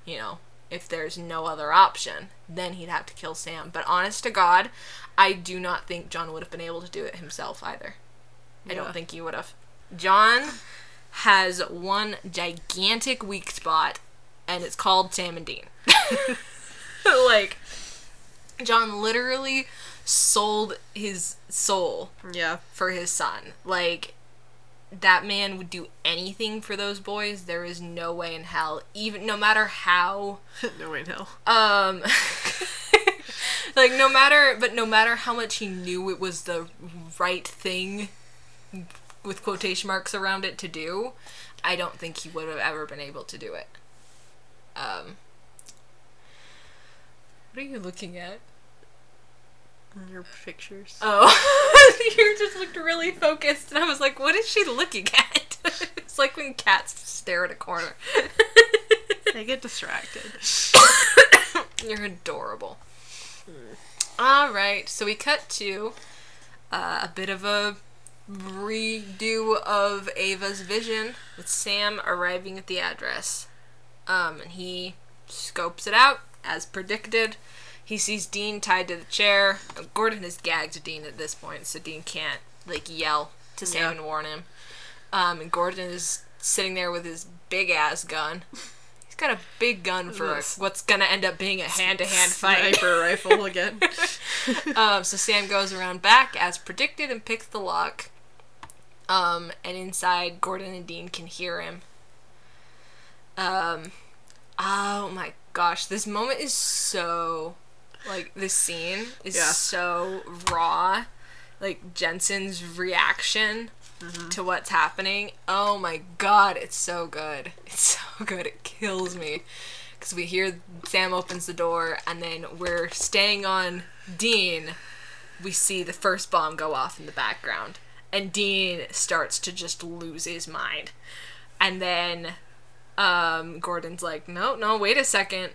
A: you know, if there's no other option, then he'd have to kill Sam. But honest to God, I do not think John would have been able to do it himself either. I don't think he would have. John has one gigantic weak spot, and it's called Sam and Dean. like, John literally sold his soul
B: Yeah.
A: for his son. Like that man would do anything for those boys. There is no way in hell, even no matter how
B: no way in hell.
A: um like no matter but no matter how much he knew it was the right thing with quotation marks around it to do, I don't think he would have ever been able to do it. Um What are you looking at?
B: Your pictures.
A: Oh, you just looked really focused, and I was like, "What is she looking at?" it's like when cats stare at a corner.
B: they get distracted.
A: You're adorable. All right, so we cut to uh, a bit of a redo of Ava's vision with Sam arriving at the address. Um, and he scopes it out as predicted. He sees Dean tied to the chair. Gordon has gagged Dean at this point, so Dean can't like yell to Sam
B: Yeah.
A: and warn him. Um, and Gordon is sitting there with his big ass gun. He's got a big gun for a, what's gonna end up being a hand to hand fight.
B: Sniper rifle again.
A: Um, so Sam goes around back as predicted and picks the lock. Um, and inside, Gordon and Dean can hear him. Um, oh my gosh, this moment is so, like, this scene is
B: Yeah.
A: so raw. Like, Jensen's reaction to what's happening. Oh my god, it's so good. It's so good. It kills me. Because we hear Sam opens the door, and then we're staying on Dean. We see the first bomb go off in the background, and Dean starts to just lose his mind. And then um, Gordon's like, no, no, wait a second.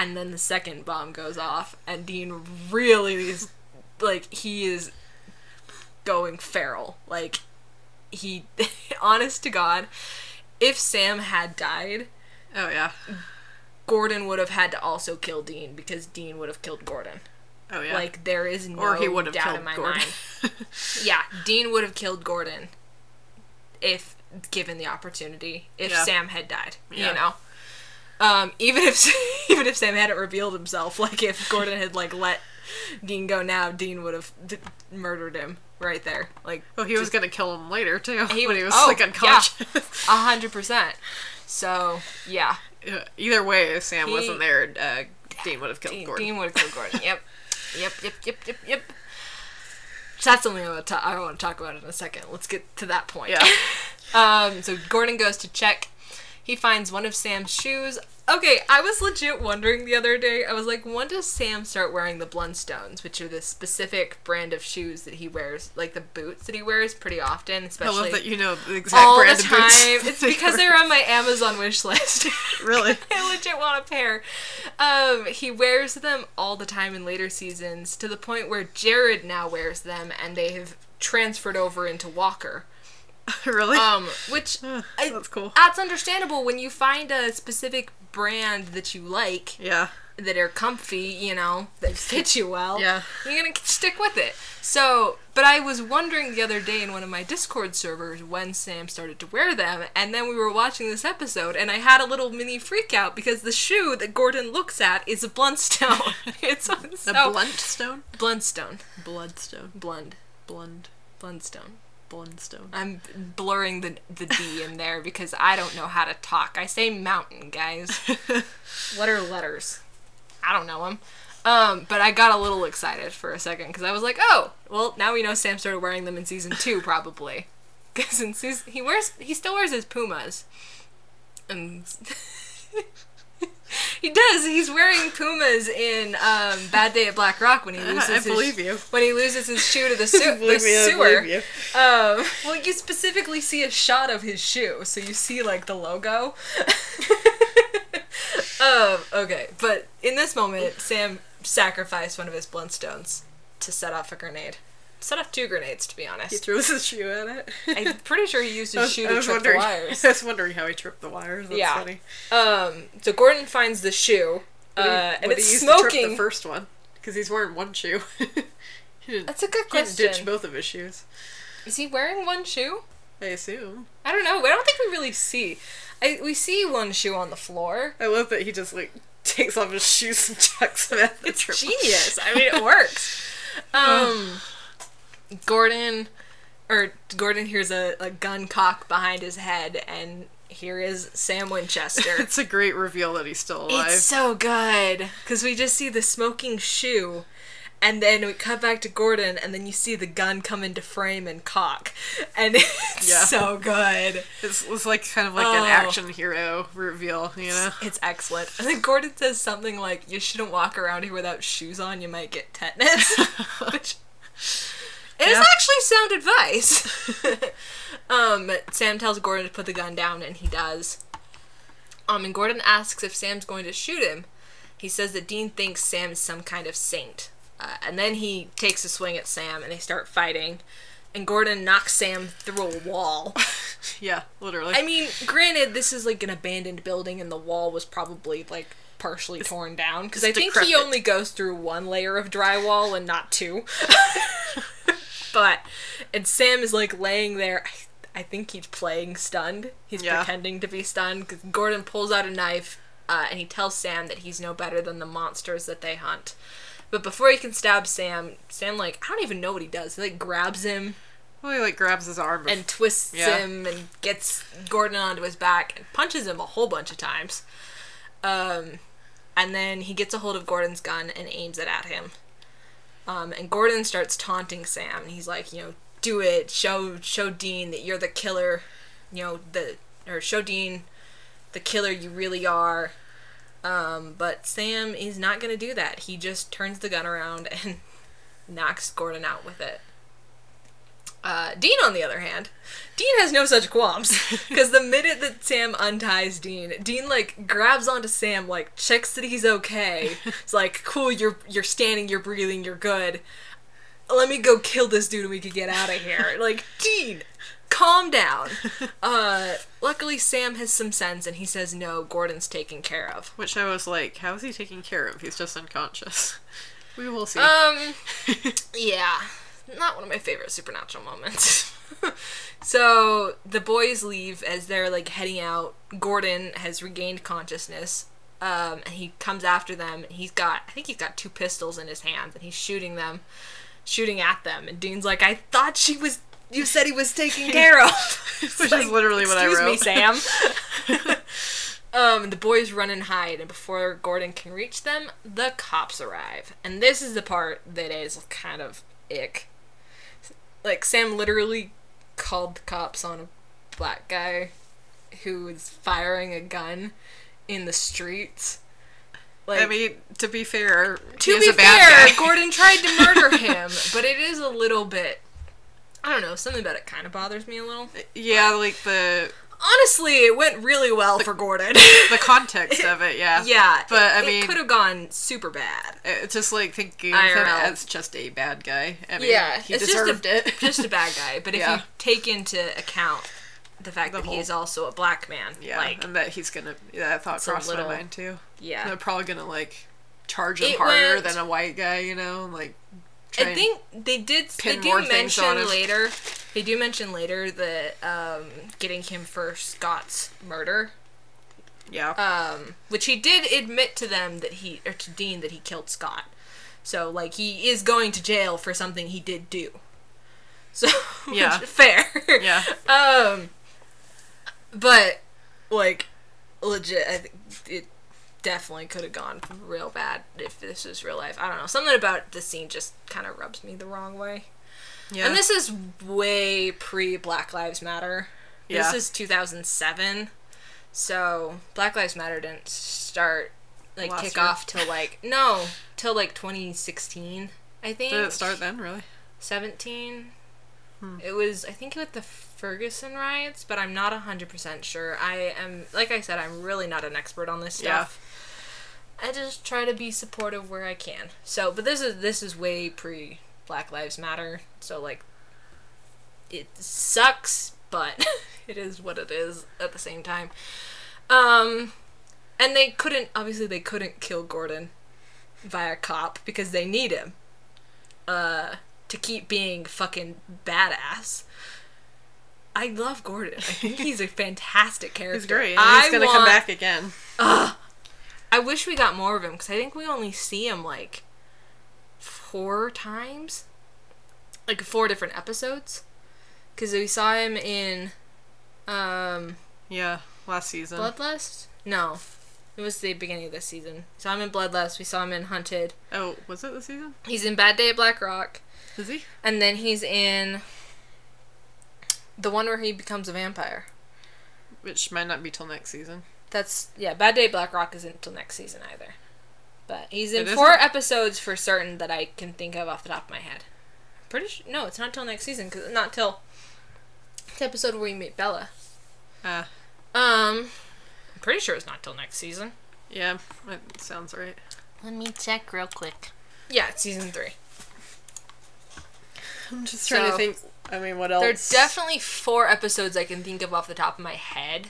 A: And then the second bomb goes off, and Dean really is like, he is going feral. Like, he, honest to God, if Sam had died,
B: oh yeah.
A: Gordon would have had to also kill Dean because Dean would have killed Gordon.
B: Oh yeah.
A: Like there is no
B: or he would have
A: doubt
B: killed
A: in my
B: Gordon.
A: mind. Yeah, Dean would have killed Gordon if given the opportunity. If
B: Yeah.
A: Sam had died,
B: Yeah.
A: you know. Um, even if even if Sam hadn't revealed himself, like if Gordon had like let Dean go now, Dean would have d- murdered him right there. Like
B: oh, he was gonna kill him later too.
A: He
B: when he was
A: oh,
B: like unconscious.
A: a hundred percent. So yeah,
B: Yeah, Either way, if Sam
A: He-
B: wasn't there, uh, Dean would have killed
A: Dean,
B: Gordon.
A: Dean would have killed Gordon. Yep. Yep, yep, yep, yep, yep. So that's something I want to ta- I want to talk about in a second. Let's get to that point.
B: Yeah.
A: Um, so Gordon goes to check. He finds one of Sam's shoes Okay, I was legit wondering the other day. I was like, when does Sam start wearing the Blundstones, which are the specific brand of shoes that he wears, like the boots that he wears pretty often,
B: I
A: especially
B: love that you know the exact
A: all the
B: brand of
A: time.
B: boots.
A: It's because they're on my Amazon wish list.
B: Really?
A: I legit want a pair. Um, he wears them all the time in later seasons to the point where Jared now wears them, and they have transferred over into Walker.
B: really?
A: Um, which I-
B: that's cool.
A: that's understandable when you find a specific brand that you like
B: Yeah.
A: that are comfy, you know, that fit you well.
B: Yeah.
A: You're gonna stick with it. So, but I was wondering the other day in one of my Discord servers when Sam started to wear them, and then we were watching this episode, and I had a little mini freak out because the shoe that Gordon looks at is a Blundstone. it's a
B: so, Bluntstone?
A: Blundstone.
B: Bloodstone.
A: Blund.
B: Blund.
A: Blundstone.
B: Blundstone.
A: I'm blurring the the D in there because I don't know how to talk. I say mountain, guys. what are letters? I don't know them. Um, but I got a little excited for a second because I was like, oh, well, now we know Sam started wearing them in season two, probably. Because in season, he wears, he still wears his Pumas, and he does. He's wearing Pumas in um, Bad Day at Black Rock when he loses.
B: I
A: his,
B: believe you.
A: When he loses his shoe to the, su- the
B: me, I
A: sewer.
B: believe you.
A: Um, well, you specifically see a shot of his shoe, so you see like the logo. um, okay, but in this moment, Sam sacrificed one of his Blundstones to set off a grenade. Set off two grenades, to be honest.
B: He throws his shoe at it.
A: I'm pretty sure he used his
B: was,
A: shoe to trip the wires.
B: I was wondering how he tripped the wires. That's
A: Yeah.
B: funny.
A: Um, so Gordon finds the shoe, uh, and
B: what
A: it's
B: you use to trip
A: smoking.
B: the first one because he's wearing one shoe. he
A: That's a good
B: he didn't ditch both of his shoes.
A: Is he wearing one shoe?
B: I assume.
A: I don't know. I don't think we really see. I, we see one shoe on the floor.
B: I love that he just like takes off his shoes and chucks them at the
A: It's
B: trip.
A: genius. I mean, it works. Um, Gordon, or Gordon hears a, a gun cock behind his head, and here is Sam Winchester.
B: It's a great reveal that he's still alive.
A: it's so good because we just see the smoking shoe. And then we cut back to Gordon, and then you see the gun come into frame and cock, and it's
B: Yeah.
A: so good.
B: It's, it's like kind of like
A: Oh.
B: an action hero reveal, you know?
A: It's excellent. And then Gordon says something like, "You shouldn't walk around here without shoes on. You might get tetanus." Which it is
B: Yeah.
A: actually sound advice. um, Sam tells Gordon to put the gun down, and he does. Um, and Gordon asks if Sam's going to shoot him. He says that Dean thinks Sam is some kind of saint. Uh, and then he takes a swing at Sam, and they start fighting. And Gordon knocks Sam through a wall.
B: Yeah, literally.
A: I mean, granted, this is like an abandoned building, and the wall was probably like partially torn down because I think he only goes through one layer of drywall and not two. but and Sam is like laying there. I, I think he's playing stunned. He's
B: Yeah.
A: pretending to be stunned because Gordon pulls out a knife uh, and he tells Sam that he's no better than the monsters that they hunt. But before he can stab Sam, Sam like I don't even know what he does. He like grabs him
B: well, he like grabs his arm
A: and twists
B: Yeah.
A: him and gets Gordon onto his back and punches him a whole bunch of times. Um, and then he gets a hold of Gordon's gun and aims it at him. Um, and Gordon starts taunting Sam. He's like, you know, do it. Show show Dean that you're the killer. You know the or show Dean the killer you really are. Um, but Sam is not gonna do that. He just turns the gun around and knocks Gordon out with it. Uh, Dean, on the other hand, Dean has no such qualms because the minute that Sam unties Dean, Dean like grabs onto Sam, like checks that he's okay. It's like, cool, you're you're standing, you're breathing, you're good. Let me go kill this dude and we can get out of here. Like, Dean, calm down. Uh, luckily, Sam has some sense and he says, no, Gordon's taken care of.
B: Which I was like, how is he taken care of? He's just unconscious. We will see.
A: Um, yeah, not one of my favorite supernatural moments. so the boys leave as they're like heading out. Gordon has regained consciousness, um, and he comes after them. He's got, I think he's got two pistols in his hands, and he's shooting them, shooting at them. And Dean's like, "I thought she was." You said he was taken care of.
B: Which is literally what I wrote.
A: Excuse me. Sam. Um, the boys run and hide, and before Gordon can reach them, the cops arrive. And this is the part that is kind of ick. Like, Sam literally called the cops on a black guy who was firing a gun in the streets. Like,
B: I mean, to be fair,
A: to
B: he is
A: be
B: a bad
A: fair,
B: guy.
A: Gordon tried to murder him, but it is a little bit. I don't know. Something about it kind of bothers me a little.
B: yeah, like the
A: Honestly, it went really well for Gordon.
B: the context of it, yeah.
A: yeah,
B: But, I mean, it,
A: could have gone super bad.
B: It's just like thinking of him as just a bad guy. I mean,
A: Yeah,
B: he
A: it's
B: deserved
A: just a,
B: it.
A: just a bad guy. But if
B: Yeah.
A: you take into account the fact
B: The
A: that
B: whole-
A: he is also a black man,
B: yeah,
A: like
B: and that he's gonna. Yeah, that thought crossed
A: little-
B: my mind too.
A: yeah,
B: They're probably gonna like charge him
A: It
B: harder
A: went-
B: than a white guy, you know, like.
A: I think they did. They do
B: more things on
A: mention later. They do mention later that um, getting him for Scott's murder,
B: Yeah.
A: um, which he did admit to them that he or to Dean that he killed Scott. So like he is going to jail for something he did do. So
B: Yeah.
A: fair.
B: yeah.
A: Um, but like legit, I think definitely could have gone real bad if this was real life. I don't know. Something about the scene just kind of rubs me the wrong way.
B: Yeah.
A: And this is way pre Black Lives Matter.
B: Yeah.
A: This is 2007. So Black Lives Matter didn't start like
B: Last
A: kick
B: year?
A: off till like no till like 2016. I think.
B: Did it start then, really?
A: 17.
B: Hmm.
A: It was, I think, with the Ferguson riots, but I'm not 100% sure. I am, like I said, I'm really not an expert on this stuff. Yeah. I just try to be supportive where I can. So, but this is this is way pre Black Lives Matter. So like, it sucks, but it is what it is at the same time. Um, and they couldn't obviously they couldn't kill Gordon via cop because they need him uh, to keep being fucking badass. I love Gordon. I think he's a fantastic character.
B: He's great. And
A: I
B: gonna come
A: want-
B: back again.
A: I wish we got more of him because I think we only see him like four times, like four different episodes. Because we saw him in um,
B: Yeah, last season.
A: Bloodlust. No, it was the beginning of this season. We saw him in Bloodlust. We saw him in Hunted.
B: Oh, was it the season?
A: He's in Bad Day at Black Rock.
B: Is he?
A: And then he's in the one where he becomes a vampire.
B: Which might not be till next season.
A: That's yeah. Bad Day at Black Rock isn't until next season either. But he's in
B: It
A: four
B: isn't?
A: episodes for certain that I can think of off the top of my head. Pretty sure no, it's not till next season because not till the episode where we meet Bela.
B: Ah,
A: Um, I'm pretty sure it's not till next season.
B: yeah, that sounds right.
A: Let me check real quick. Yeah, it's season three.
B: I'm just trying
A: So-
B: to think. I mean, what else?
A: There's definitely four episodes I can think of off the top of my head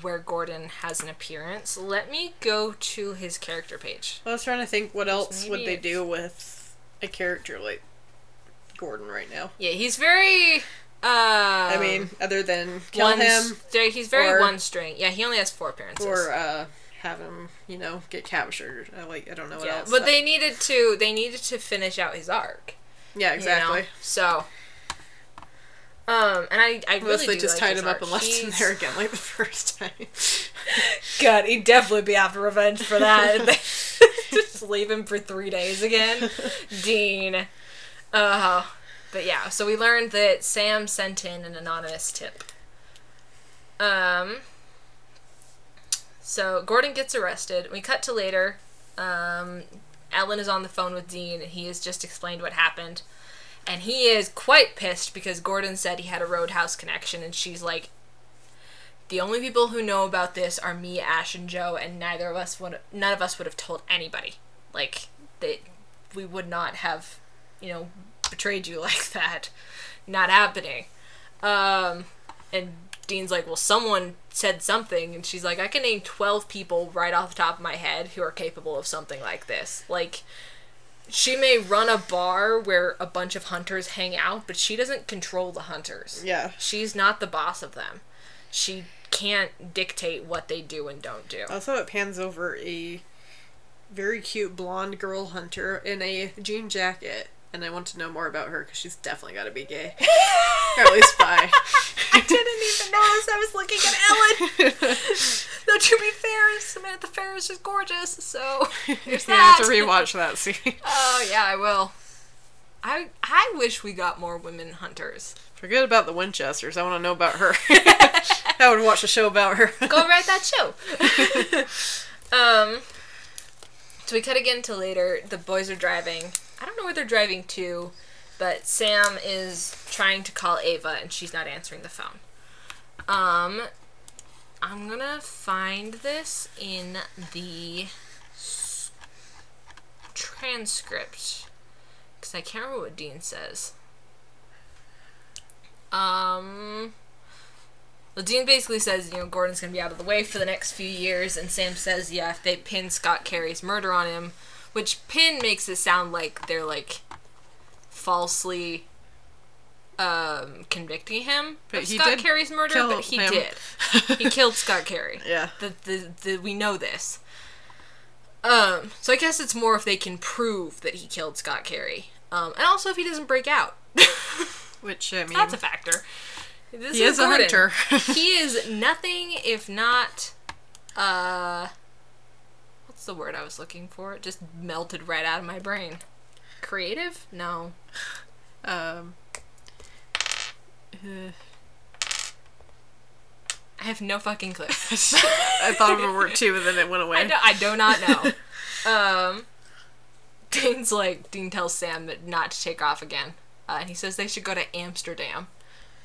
A: where Gordon has an appearance. Let me go to his character page.
B: I was trying to think what else would they
A: it's-
B: do with a character like Gordon right now.
A: Yeah, he's very. Uh,
B: I mean, other than kill
A: one
B: him
A: he's very
B: or-
A: one string. Yeah, he only has four appearances.
B: or uh, have him, you know, get captured. I like I don't know what
A: yeah,
B: else.
A: but they needed to. They needed to finish out his arc.
B: yeah,
A: you know?
B: exactly.
A: So. Um, and I, I really do
B: just
A: like
B: tied him up and left him there again like the first time.
A: God, he'd definitely be after revenge for that. Just leave him for three days again. Dean. Uh, but yeah, so we learned that Sam sent in an anonymous tip. Um. So Gordon gets arrested. We cut to later. Um, Ellen is on the phone with Dean, and he has just explained what happened. And he is quite pissed because Gordon said he had a Roadhouse connection, and she's like, the only people who know about this are me, Ash, and Jo, and neither of us would none of us would have told anybody. Like they we would not have, you know, betrayed you like that. Not happening. Um and Dean's like, Well someone said something and she's like, I can name twelve people right off the top of my head who are capable of something like this. Like she may run a bar where a bunch of hunters hang out, but she doesn't control the hunters.
B: yeah.
A: She's not the boss of them. She can't dictate what they do and don't do.
B: Also, it pans over a very cute blonde girl hunter in a jean jacket, and I want to know more about her because she's definitely got to be gay, or at least bi.
A: I didn't even notice I was looking at Ellen. Though to be fair, Samantha Ferris is gorgeous, so there's
B: you have to rewatch that scene.
A: Oh yeah, I will. I I wish we got more women hunters.
B: Forget about the Winchesters. I want to know about her. I would watch a show about her.
A: Go write that show. um, so we cut again to later. The boys are driving. I don't know where they're driving to, but Sam is trying to call Ava and she's not answering the phone. Um, I'm gonna find this in the transcript because I can't remember what Dean says. Um. Well, Dean basically says, you know, Gordon's gonna be out of the way for the next few years, and Sam says, yeah, if they pin Scott Carey's murder on him, which pin makes it sound like they're like falsely um, convicting him
B: But
A: of Scott Carey's murder, but he
B: him.
A: did. He killed Scott Carey.
B: Yeah.
A: The, the, the, we know this. Um, so I guess it's more if they can prove that he killed Scott Carey. Um, and also if he doesn't break out.
B: Which I mean,
A: That's a factor. This
B: he is a hunter.
A: he is nothing if not uh what's the word I was looking for? It just melted right out of my brain. Creative? No.
B: um. uh,
A: I have no fucking clue.
B: I thought of a word too, and then it went away.
A: I do, I do not know. um Dean's like Dean tells Sam that not to take off again. Uh, and he says they should go to Amsterdam.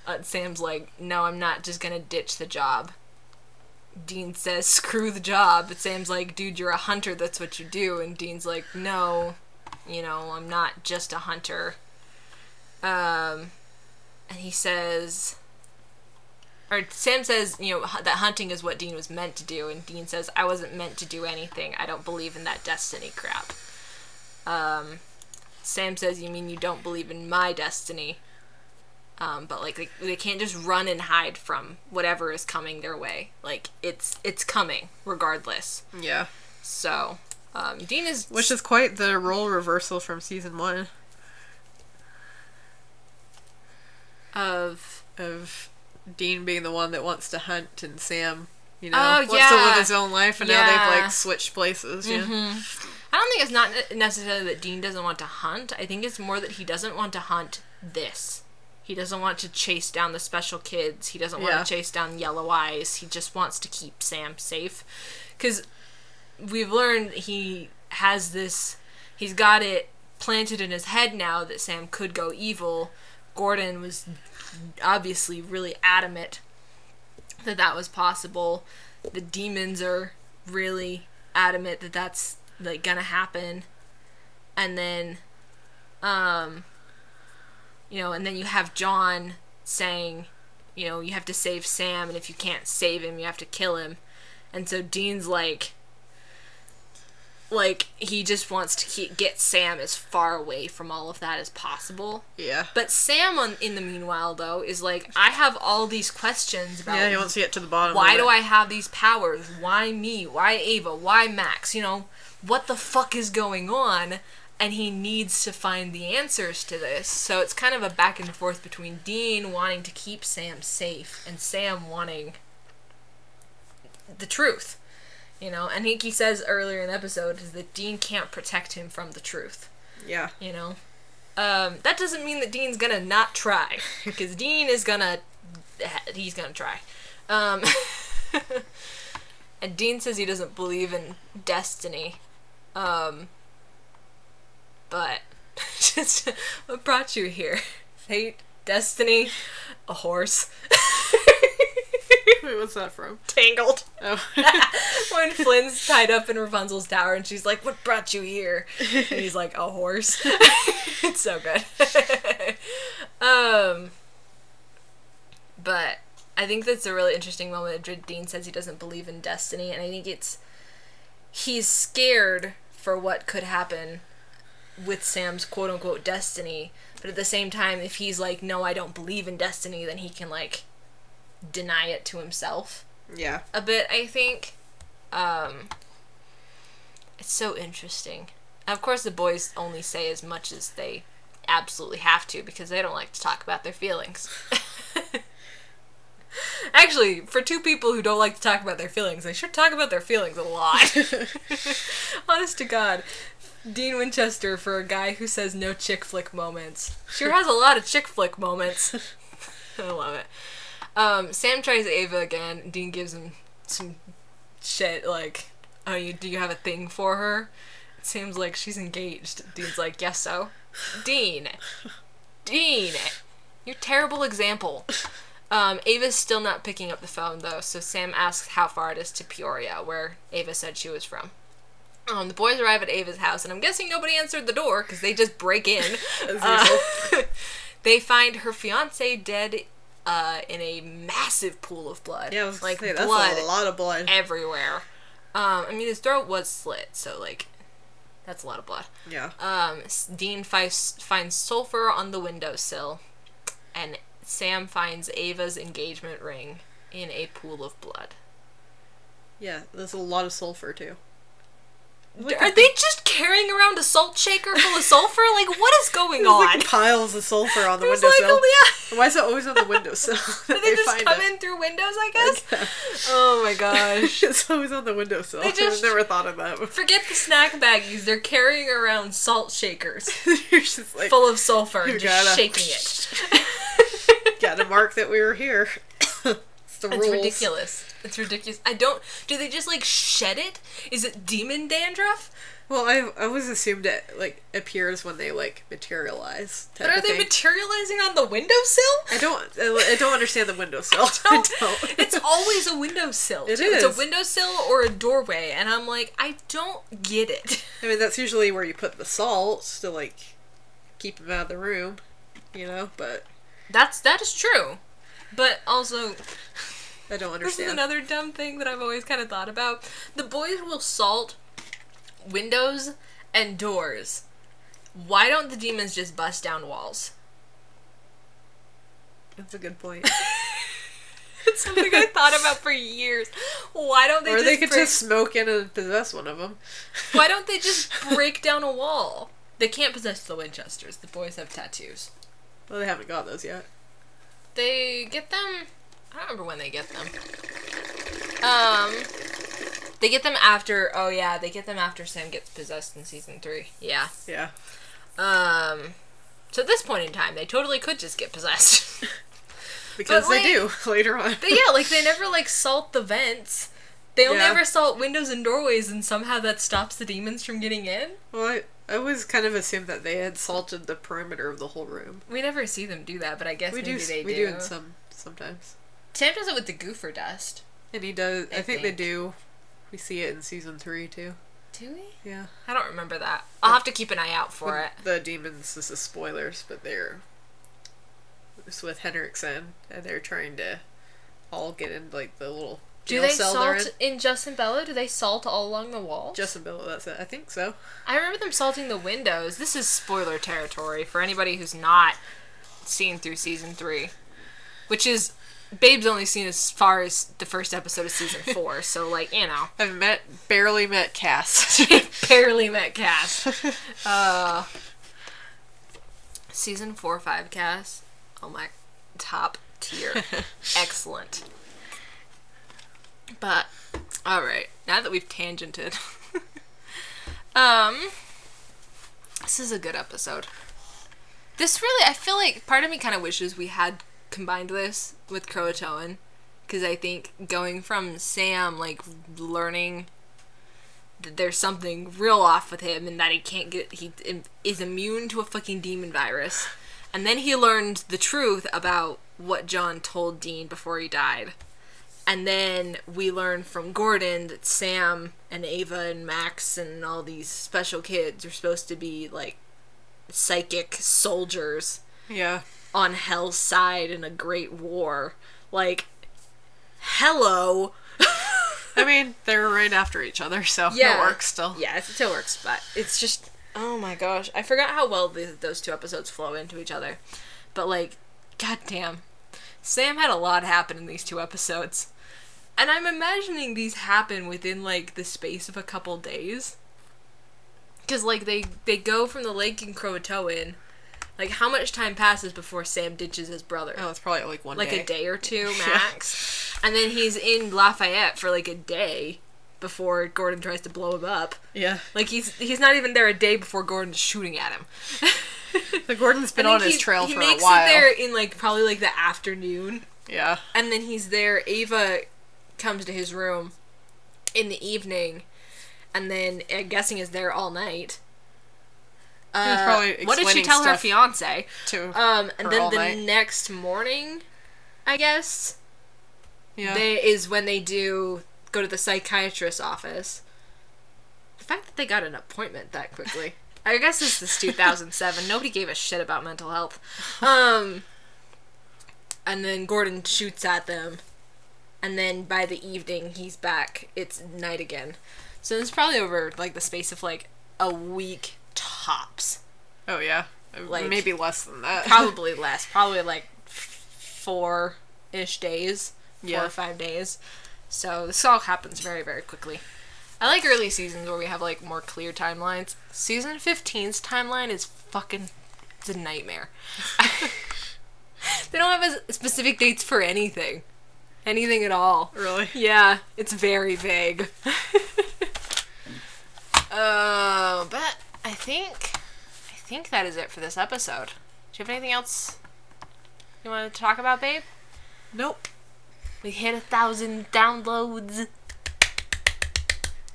A: Uh, Sam's like, no, I'm not just gonna ditch the job. Dean says, screw the job. But Sam's like, dude, you're a hunter. That's what you do. And Dean's like, no, you know, I'm not just a hunter. Um, and he says, or Sam says, you know, that hunting is what Dean was meant to do. And Dean says, I wasn't meant to do anything. I don't believe in that destiny crap. Um, Sam says, you mean you don't believe in my destiny? Um, but like they, they can't just run and hide from whatever is coming their way. Like it's it's coming regardless.
B: yeah,
A: So um, Dean is
B: which is quite the role reversal from season one
A: of
B: of Dean being the one that wants to hunt and Sam, you know,
A: Oh,
B: wants to live his own life, and now they've like switched places. Yeah,
A: I don't think it's not necessarily that Dean doesn't want to hunt. I think it's more that he doesn't want to hunt this. He doesn't want to chase down the special kids. He doesn't want
B: Yeah.
A: to chase down Yellow Eyes. He just wants to keep Sam safe. Because we've learned he has this, he's got it planted in his head now that Sam could go evil. Gordon was obviously really adamant that that was possible. The demons are really adamant that that's like gonna happen. And then, um, you know, and then you have John saying, you know, you have to save Sam, and if you can't save him, you have to kill him. And so Dean's like, like he just wants to keep get Sam as far away from all of that as possible.
B: yeah,
A: But Sam, on, in the meanwhile, though, is like, I have all these questions about
B: yeah. He wants to get to the bottom.
A: why do. I have these powers? Why me? Why Ava? Why Max? You know, what the fuck is going on? And he needs to find the answers to this. So it's kind of a back and forth between Dean wanting to keep Sam safe and Sam wanting the truth. You know, and he says earlier in the episode is that Dean can't protect him from the truth
B: Yeah,
A: you know um, that doesn't mean that dean's gonna not try because dean is gonna he's gonna try um, and dean says he doesn't believe in destiny um, but just what brought you here fate destiny a horse
B: Wait, what's that from?
A: tangled
B: Oh,
A: when Flynn's tied up in Rapunzel's tower and she's like, What brought you here? And he's like, A horse. it's so good. um But I think that's a really interesting moment. Dr- Dean says he doesn't believe in destiny, and I think it's he's scared for what could happen with Sam's quote unquote destiny. But at the same time, if he's like, No, I don't believe in destiny, then he can like deny it to himself
B: yeah.
A: a bit, I think. Um, it's so interesting. Of course, the boys only say as much as they absolutely have to because they don't like to talk about their feelings. Actually, for two people who don't like to talk about their feelings, they should talk about their feelings a lot. Honest to God. Dean Winchester, for a guy who says no chick flick moments, sure has a lot of chick flick moments. I love it. Um, Sam tries Ava again. Dean gives him some shit like, "Oh, you do you have a thing for her?" It seems like, "She's engaged." Dean's like, "Yes, so." Dean, Dean, you're terrible example. Um, Ava's still not picking up the phone though, so Sam asks how far it is to Peoria, where Ava said she was from. Um, the boys arrive at Ava's house, and I'm guessing nobody answered the door because they just break in. Uh, they find her fiance dead uh, in a massive pool of blood.
B: yeah,
A: like
B: say, that's
A: blood
B: a lot of blood.
A: everywhere. Um, I mean, his throat was slit, so like, that's a lot of blood.
B: Yeah.
A: Um, Dean finds finds sulfur on the windowsill, and Sam finds Ava's engagement ring in a pool of blood.
B: Yeah, there's a lot of sulfur too.
A: Are they just carrying around a salt shaker full of sulfur? Like, what is going
B: There's
A: on?
B: like piles of sulfur on the
A: There's like,
B: windowsill.
A: oh, yeah.
B: Why is it always on the windowsill?
A: Did they just come in through windows, I guess? Oh my gosh.
B: it's always on the windowsill.
A: They just-
B: I've never thought of that. before.
A: Forget the snack baggies. They're carrying around salt shakers
B: like,
A: full of sulfur and just
B: gotta-
A: shaking it.
B: got to mark that we were here. it's the
A: It's ridiculous. It's ridiculous. I don't. Do they just like shed it? Is it demon dandruff?
B: Well, I I always assumed it like appears when they like materialize.
A: But are they
B: thing.
A: materializing on the windowsill?
B: I don't. I I don't understand the windowsill. I
A: don't-
B: don't.
A: It's always a windowsill.
B: It
A: too. It's
B: is.
A: a windowsill or a doorway, and I'm like, I don't get it.
B: I mean, that's usually where you put the salt to like keep them out of the room, you know. But
A: That's that is true, but also
B: I don't
A: This is another dumb thing that I've always kind of thought about. The boys will salt windows and doors. Why don't the demons just bust down walls?
B: That's a good point.
A: It's something I thought about for years. Why don't they
B: or
A: just
B: they could
A: break,
B: just smoke in and possess one of them.
A: Why don't they just break down a wall? They can't possess the Winchesters. The boys have tattoos.
B: Well, they haven't got those yet.
A: They get them. I don't remember when they get them. Um, they get them after. Oh yeah, they get them after Sam gets possessed in season three. Yeah.
B: Yeah.
A: Um, so at this point in time, they totally could just get possessed.
B: Because they do later on.
A: but yeah, like they never like salt the vents. They only
B: Yeah.
A: ever salt windows and doorways, and somehow that stops the demons from getting in.
B: Well, I, I always kind of assumed that they had salted the perimeter of the whole room.
A: We never see them do that, but I guess
B: We
A: maybe
B: do.
A: they
B: we
A: do.
B: do in some sometimes.
A: Sam does it with the goofer dust.
B: And he does. I,
A: I
B: think,
A: think.
B: they do. We see it in season three too.
A: Do we?
B: Yeah.
A: I don't remember that. I'll have to keep an eye out for it.
B: The demons. This is spoilers, but they're. It's with Henriksen, and they're trying to all get in like the little
A: Do
B: jail
A: they
B: cell they're
A: salt in Jus in Bello? Do they salt all along the walls?
B: Jus in Bello, that's it. I think so.
A: I remember them salting the windows. This is spoiler territory for anybody who's not seen through season three, which is Babe's only seen as far as the first episode of season four. so like you know,
B: I've met barely met Cass.
A: barely met Cass. Uh, season four, five Cass. Oh my, top tier, excellent. But all right, now that we've tangented, um, this is a good episode. This really, I feel like part of me kind of wishes we had combined this with Croatoan, because I think going from Sam like learning that there's something real off with him and that he can't get he is immune to a fucking demon virus, and then he learned the truth about what John told Dean before he died. And then we learn from Gordon that Sam and Ava and Max and all these special kids are supposed to be like psychic soldiers
B: yeah.
A: On Hell's side in a great war. Like, hello.
B: I mean, they're right after each other, so
A: Yeah.
B: it works still.
A: Yeah, it still works, but it's just oh my gosh, I forgot how well the, those two episodes flow into each other. But like, goddamn, Sam had a lot happen in these two episodes, and I'm imagining these happen within like the space of a couple days. Cause like they they go from the lake in Croatoan. Like how much time passes before Sam ditches his brother?
B: Oh, it's probably like one
A: like
B: day.
A: a day or two max. and then he's in Lafayette for like a day before Gordon tries to blow him up.
B: Yeah.
A: Like he's he's not even there a day before Gordon's shooting at him.
B: The Gordon's been on his trail for
A: makes
B: a while.
A: it there in like probably like the afternoon
B: Yeah.
A: and then he's there. Ava comes to his room in the evening, and then I'm guessing is there all night. Uh, what did she tell her fiance?
B: To
A: Um, and then the
B: night.
A: next morning, I guess,
B: yeah.
A: they is when they do go to the psychiatrist's office. The fact that they got an appointment that quickly. I guess this is 2007. Nobody gave a shit about mental health. Um, and then Gordon shoots at them, and then by the evening he's back. It's night again. So it's probably over like the space of like a week tops.
B: oh yeah.
A: like-
B: Maybe less than that.
A: Probably less. Probably like four ish days. Four
B: Yeah.
A: or five days. So this all happens very, very quickly. I like early seasons where we have like more clear timelines. Season 15's timeline is fucking it's a nightmare. they don't have specific dates for anything. Anything at all.
B: really.
A: Yeah, it's very vague. uh, but I think I think that is it for this episode. Do you have anything else you want to talk about, babe?
B: Nope.
A: We hit a thousand downloads.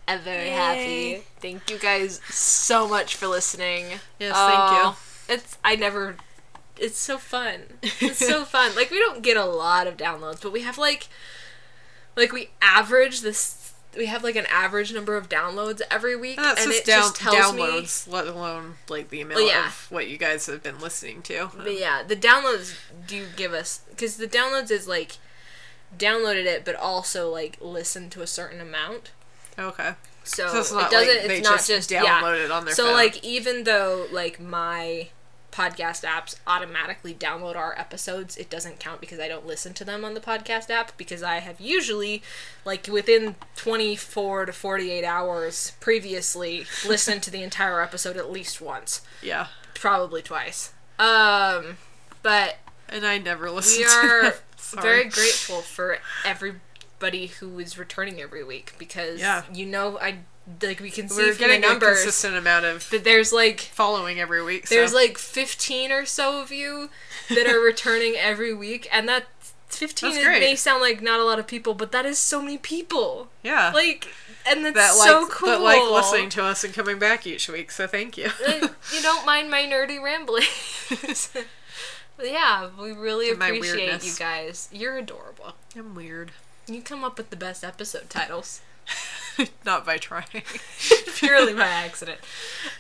A: I'm very
B: Yay.
A: happy. Thank you guys so much for listening.
B: Yes, thank you.
A: Oh, it's I never. It's so fun. It's so fun. Like we don't get a lot of downloads, but we have like, like we average this. We have like an average number of downloads every week,
B: And that's
A: and
B: just
A: it
B: down,
A: just tells me.
B: downloads, let alone like the amount
A: Well, yeah.
B: of what you guys have been listening to.
A: But yeah, the downloads do give us because the downloads is like downloaded it, but also like listen to a certain amount.
B: Okay.
A: So,
B: So it's
A: it doesn't.
B: like
A: it's not
B: just
A: just
B: download
A: yeah.
B: it on their
A: So
B: phone.
A: like even though like my podcast apps automatically download our episodes, it doesn't count because I don't listen to them on the podcast app because I have usually like within 24 to 48 hours previously listened to the entire episode at least once,
B: Yeah.
A: probably twice. Um but
B: And I never listened
A: we
B: to
A: are very grateful for everybody who is returning every week because
B: Yeah.
A: you know I like we can see
B: We're
A: from
B: getting
A: the
B: a
A: numbers
B: consistent amount of
A: but there's like
B: following every week. So.
A: there's like 15 or so of you that are returning every week and that 15
B: That's great.
A: may sound like not a lot of people but that is so many people
B: yeah.
A: like and that's
B: that like
A: so cool
B: that like listening to us and coming back each week. So thank you.
A: Uh, you don't mind my nerdy ramblings yeah we really
B: And
A: appreciate you guys you're adorable
B: I'm weird.
A: you come up with the best episode titles
B: Not by trying.
A: purely by accident.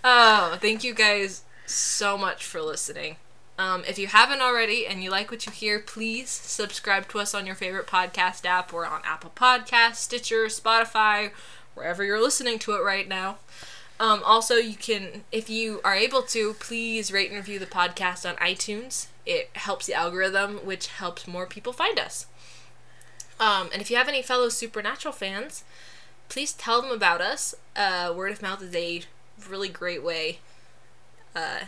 A: Oh, thank you guys so much for listening. Um, if you haven't already and you like what you hear, please subscribe to us on your favorite podcast app. We're on Apple Podcasts, Stitcher, Spotify, wherever you're listening to it right now. Um, also, you can, if you are able to, please rate and review the podcast on iTunes. It helps the algorithm, which helps more people find us. Um, and if you have any fellow Supernatural fans, please tell them about us. Uh, word of mouth is a really great way uh,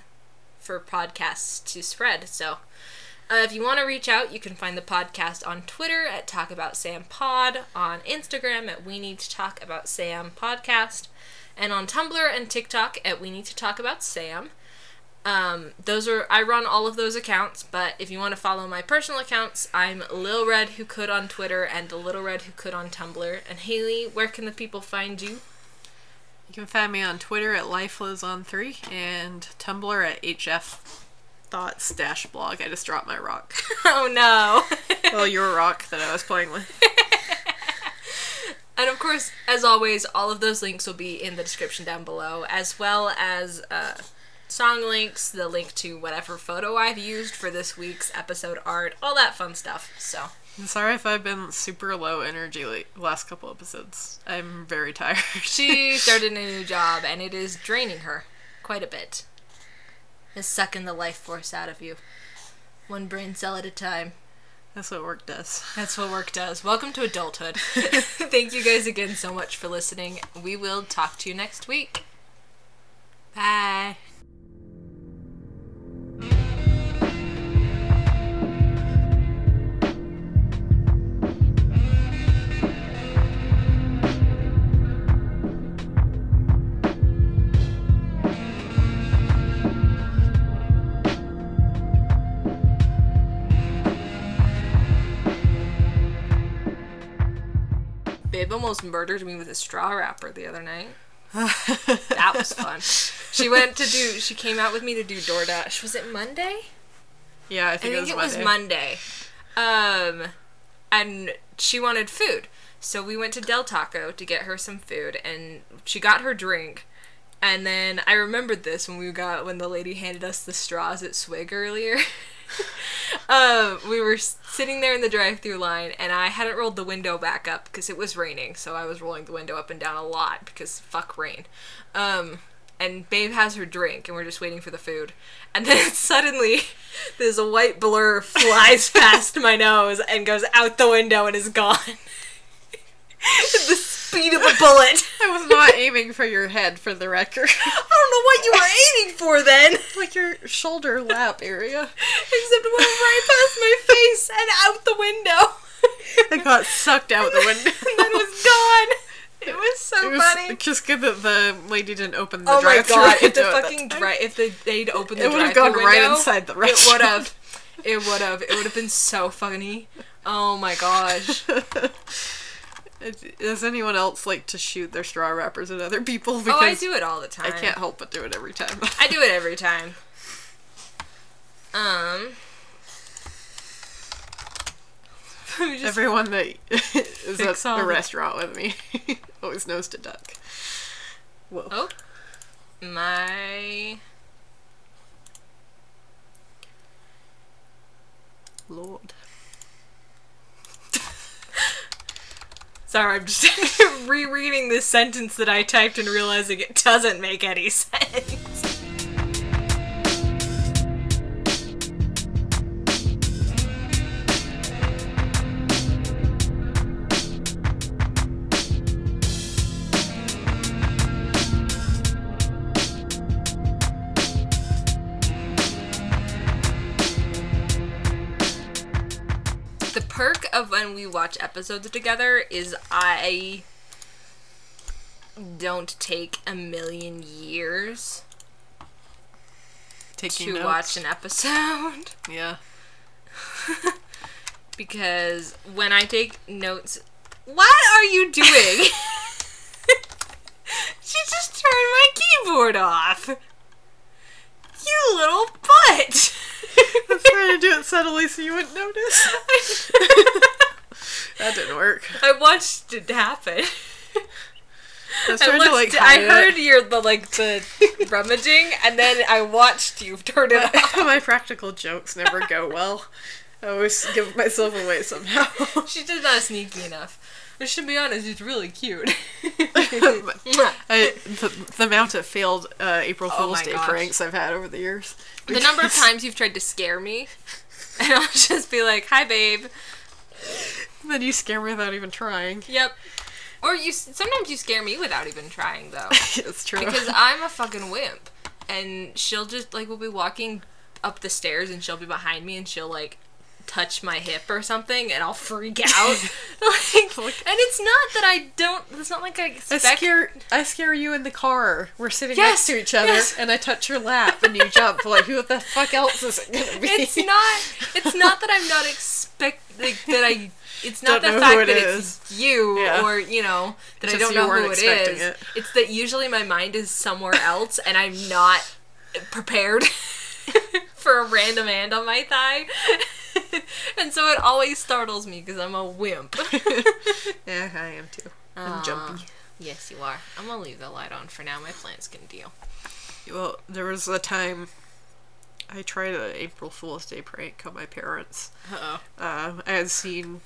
A: for podcasts to spread. So, uh, if you want to reach out, you can find the podcast on Twitter at Talk About Sam Pod, on Instagram at We Need to Talk About Sam Podcast, and on Tumblr and TikTok at We Need to Talk About Sam. Um, those are I run all of those accounts, but if you want to follow my personal accounts, I'm Lil Red Who Could on Twitter and Little Red Who Could on Tumblr. And Haley, where can the people find you?
B: You can find me on Twitter at lifelizon3 and Tumblr at hf thoughts dash blog. I just dropped my rock.
A: oh no.
B: well, your rock that I was playing with.
A: and of course, as always, all of those links will be in the description down below, as well as uh, song links, the link to whatever photo I've used for this week's episode art, all that fun stuff. So,
B: I'm sorry if I've been super low energy like last couple episodes. I'm very tired.
A: she started a new job and it is draining her quite a bit. It's sucking the life force out of you. One brain cell at a time.
B: That's what work does.
A: That's what work does. Welcome to adulthood. Thank you guys again so much for listening. We will talk to you next week. Bye. Almost murdered me with a straw wrapper the other night. That was fun. She went to do. She came out with me to do DoorDash. Was it Monday?
B: yeah, I
A: I
B: think,
A: think
B: it
A: it
B: was
A: was
B: Monday.
A: Monday. Um, and she wanted food, so we went to Del Taco to get her some food, and she got her drink. And then I remembered this when we got when the lady handed us the straws at Swig earlier. um, we were sitting there in the drive-through line, and I hadn't rolled the window back up because it was raining, so I was rolling the window up and down a lot because fuck rain. Um, and Babe has her drink, and we're just waiting for the food. And then suddenly, there's a white blur flies past my nose and goes out the window and is gone. the speed of a bullet.
B: I was not aiming for your head, for the record.
A: I don't know what you were aiming for then.
B: like your shoulder lap area.
A: Except it went right past my face and out the window.
B: It got sucked out the window.
A: and then it was gone. It was so
B: It was
A: funny.
B: just good that the lady didn't open the
A: Oh my
B: drive-through
A: god! If the
B: window
A: fucking dri- if the, they'd opened the
B: It would've
A: drive-through
B: gone right inside the
A: It would have. It would have. It would have been so funny. Oh my gosh!
B: Does anyone else like to shoot their straw wrappers at other people? Because
A: Oh, I do it all the time.
B: I can't help but do it every time.
A: I do it every time. Um.
B: Everyone that is at the- restaurant with me always knows to duck. Whoa.
A: oh, my.
B: Lord.
A: Sorry, I'm just rereading this sentence that I typed and realizing it doesn't make any sense. Watch episodes together is I don't take a million years
B: Taking
A: to
B: notes.
A: watch an episode
B: Yeah.
A: because when I take notes, what are you doing? she just turned my keyboard off. You little butt.
B: I was trying to do it subtly so you wouldn't notice. That didn't work.
A: I watched it happen.
B: I
A: I,
B: to like
A: I heard your the like the rummaging, and then I watched you turn it off.
B: My practical jokes never go well. I always give myself away somehow.
A: She did not sneaky enough. Which, should be honest, it's really cute.
B: I, the, the amount of failed uh, April
A: Oh
B: Fool's
A: my
B: Day
A: gosh.
B: pranks I've had over the years.
A: the number of times you've tried to scare me, and I'll just be like, "Hi, babe."
B: Then you scare me without even trying.
A: Yep. Or you sometimes you scare me without even trying though,
B: it's true.
A: because I'm a fucking wimp, and she'll just like we'll be walking up the stairs and she'll be behind me and she'll like touch my hip or something and I'll freak out. like, and it's not that I don't. It's not like I
B: I scare I scare you in the car. We're sitting
A: Yes,
B: next to each other,
A: yes.
B: and I touch your lap, and you jump. Like, who the fuck else is it gonna be?
A: it's not. It's not that I'm not expect like, that I. It's not the fact
B: it
A: that
B: is.
A: it's you
B: Yeah.
A: or you know that I don't know who it is.
B: it.
A: It's that usually my mind is somewhere else and I'm not prepared for a random hand on my thigh. and so it always startles me because I'm a wimp.
B: yeah, I am too. I'm
A: Aw.
B: jumpy.
A: Yes, you are. I'm gonna leave the light on for now. My plants can deal.
B: Well, there was a time I tried an April Fool's Day prank on my parents.
A: Uh oh.
B: Um, I had seen,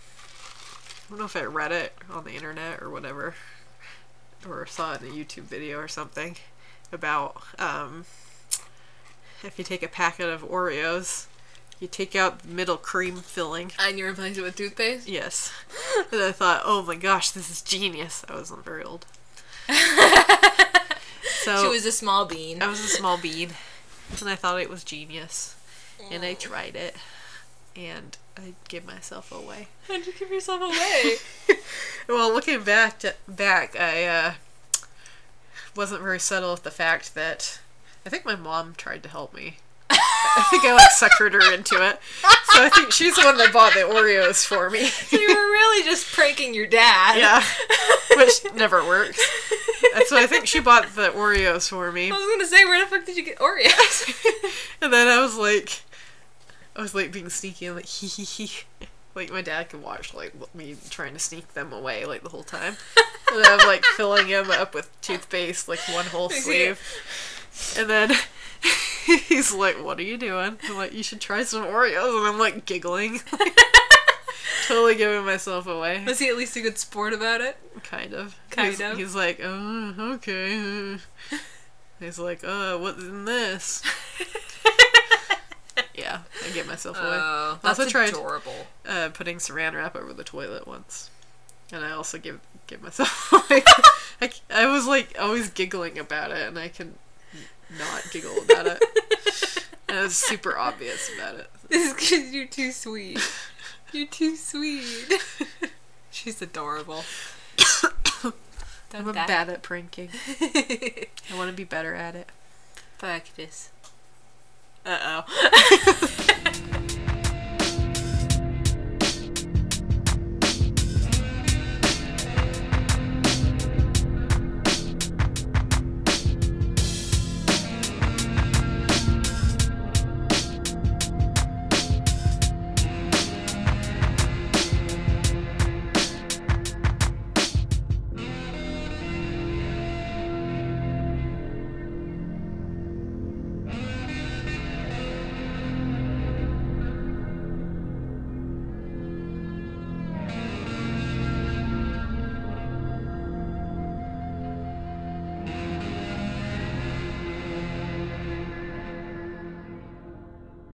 B: don't know if I read it on the internet or whatever, or saw it in a YouTube video or something about um, if you take a packet of Oreos, you take out the middle cream filling.
A: And you replace it with toothpaste?
B: Yes. And I thought, oh my gosh, this is genius. I wasn't very old. So
A: she was a small bean.
B: I was a small bean, and I thought it was genius, and I tried it, and I give myself away.
A: How'd you give yourself away?
B: Well, looking back, to, back, I uh, wasn't very subtle with the fact that I think my mom tried to help me. I think I like suckered her into it. So I think she's the one that bought the Oreos for me.
A: you were really just pranking your dad.
B: Yeah, which never works. And so I think she bought the Oreos for me,
A: I was gonna say, where the fuck did you get Oreos?
B: and then I was like, I was like being sneaky and like hee hee hee. Like my dad could watch like me trying to sneak them away like the whole time. And then I'm like filling him up with toothpaste like one whole sleeve. And then he's like, "What are you doing?" I'm like, "You should try some Oreos." And I'm like giggling, totally giving myself away.
A: Was he at least a good sport about it?
B: Kind of.
A: Kind
B: he's,
A: of.
B: He's like, "Oh, okay." He's like, "Uh, what's in this?" Yeah, I get myself away.
A: Oh,
B: I also
A: that's
B: tried-
A: adorable.
B: uh, putting saran wrap over the toilet once, and I also give give myself like I, I was like always giggling about it, and I can not giggle about it. and I was super obvious about it.
A: This is because you're too sweet. You're too sweet. She's adorable.
B: I'm bad at pranking. I want to be better at it.
A: Practice. Uh oh.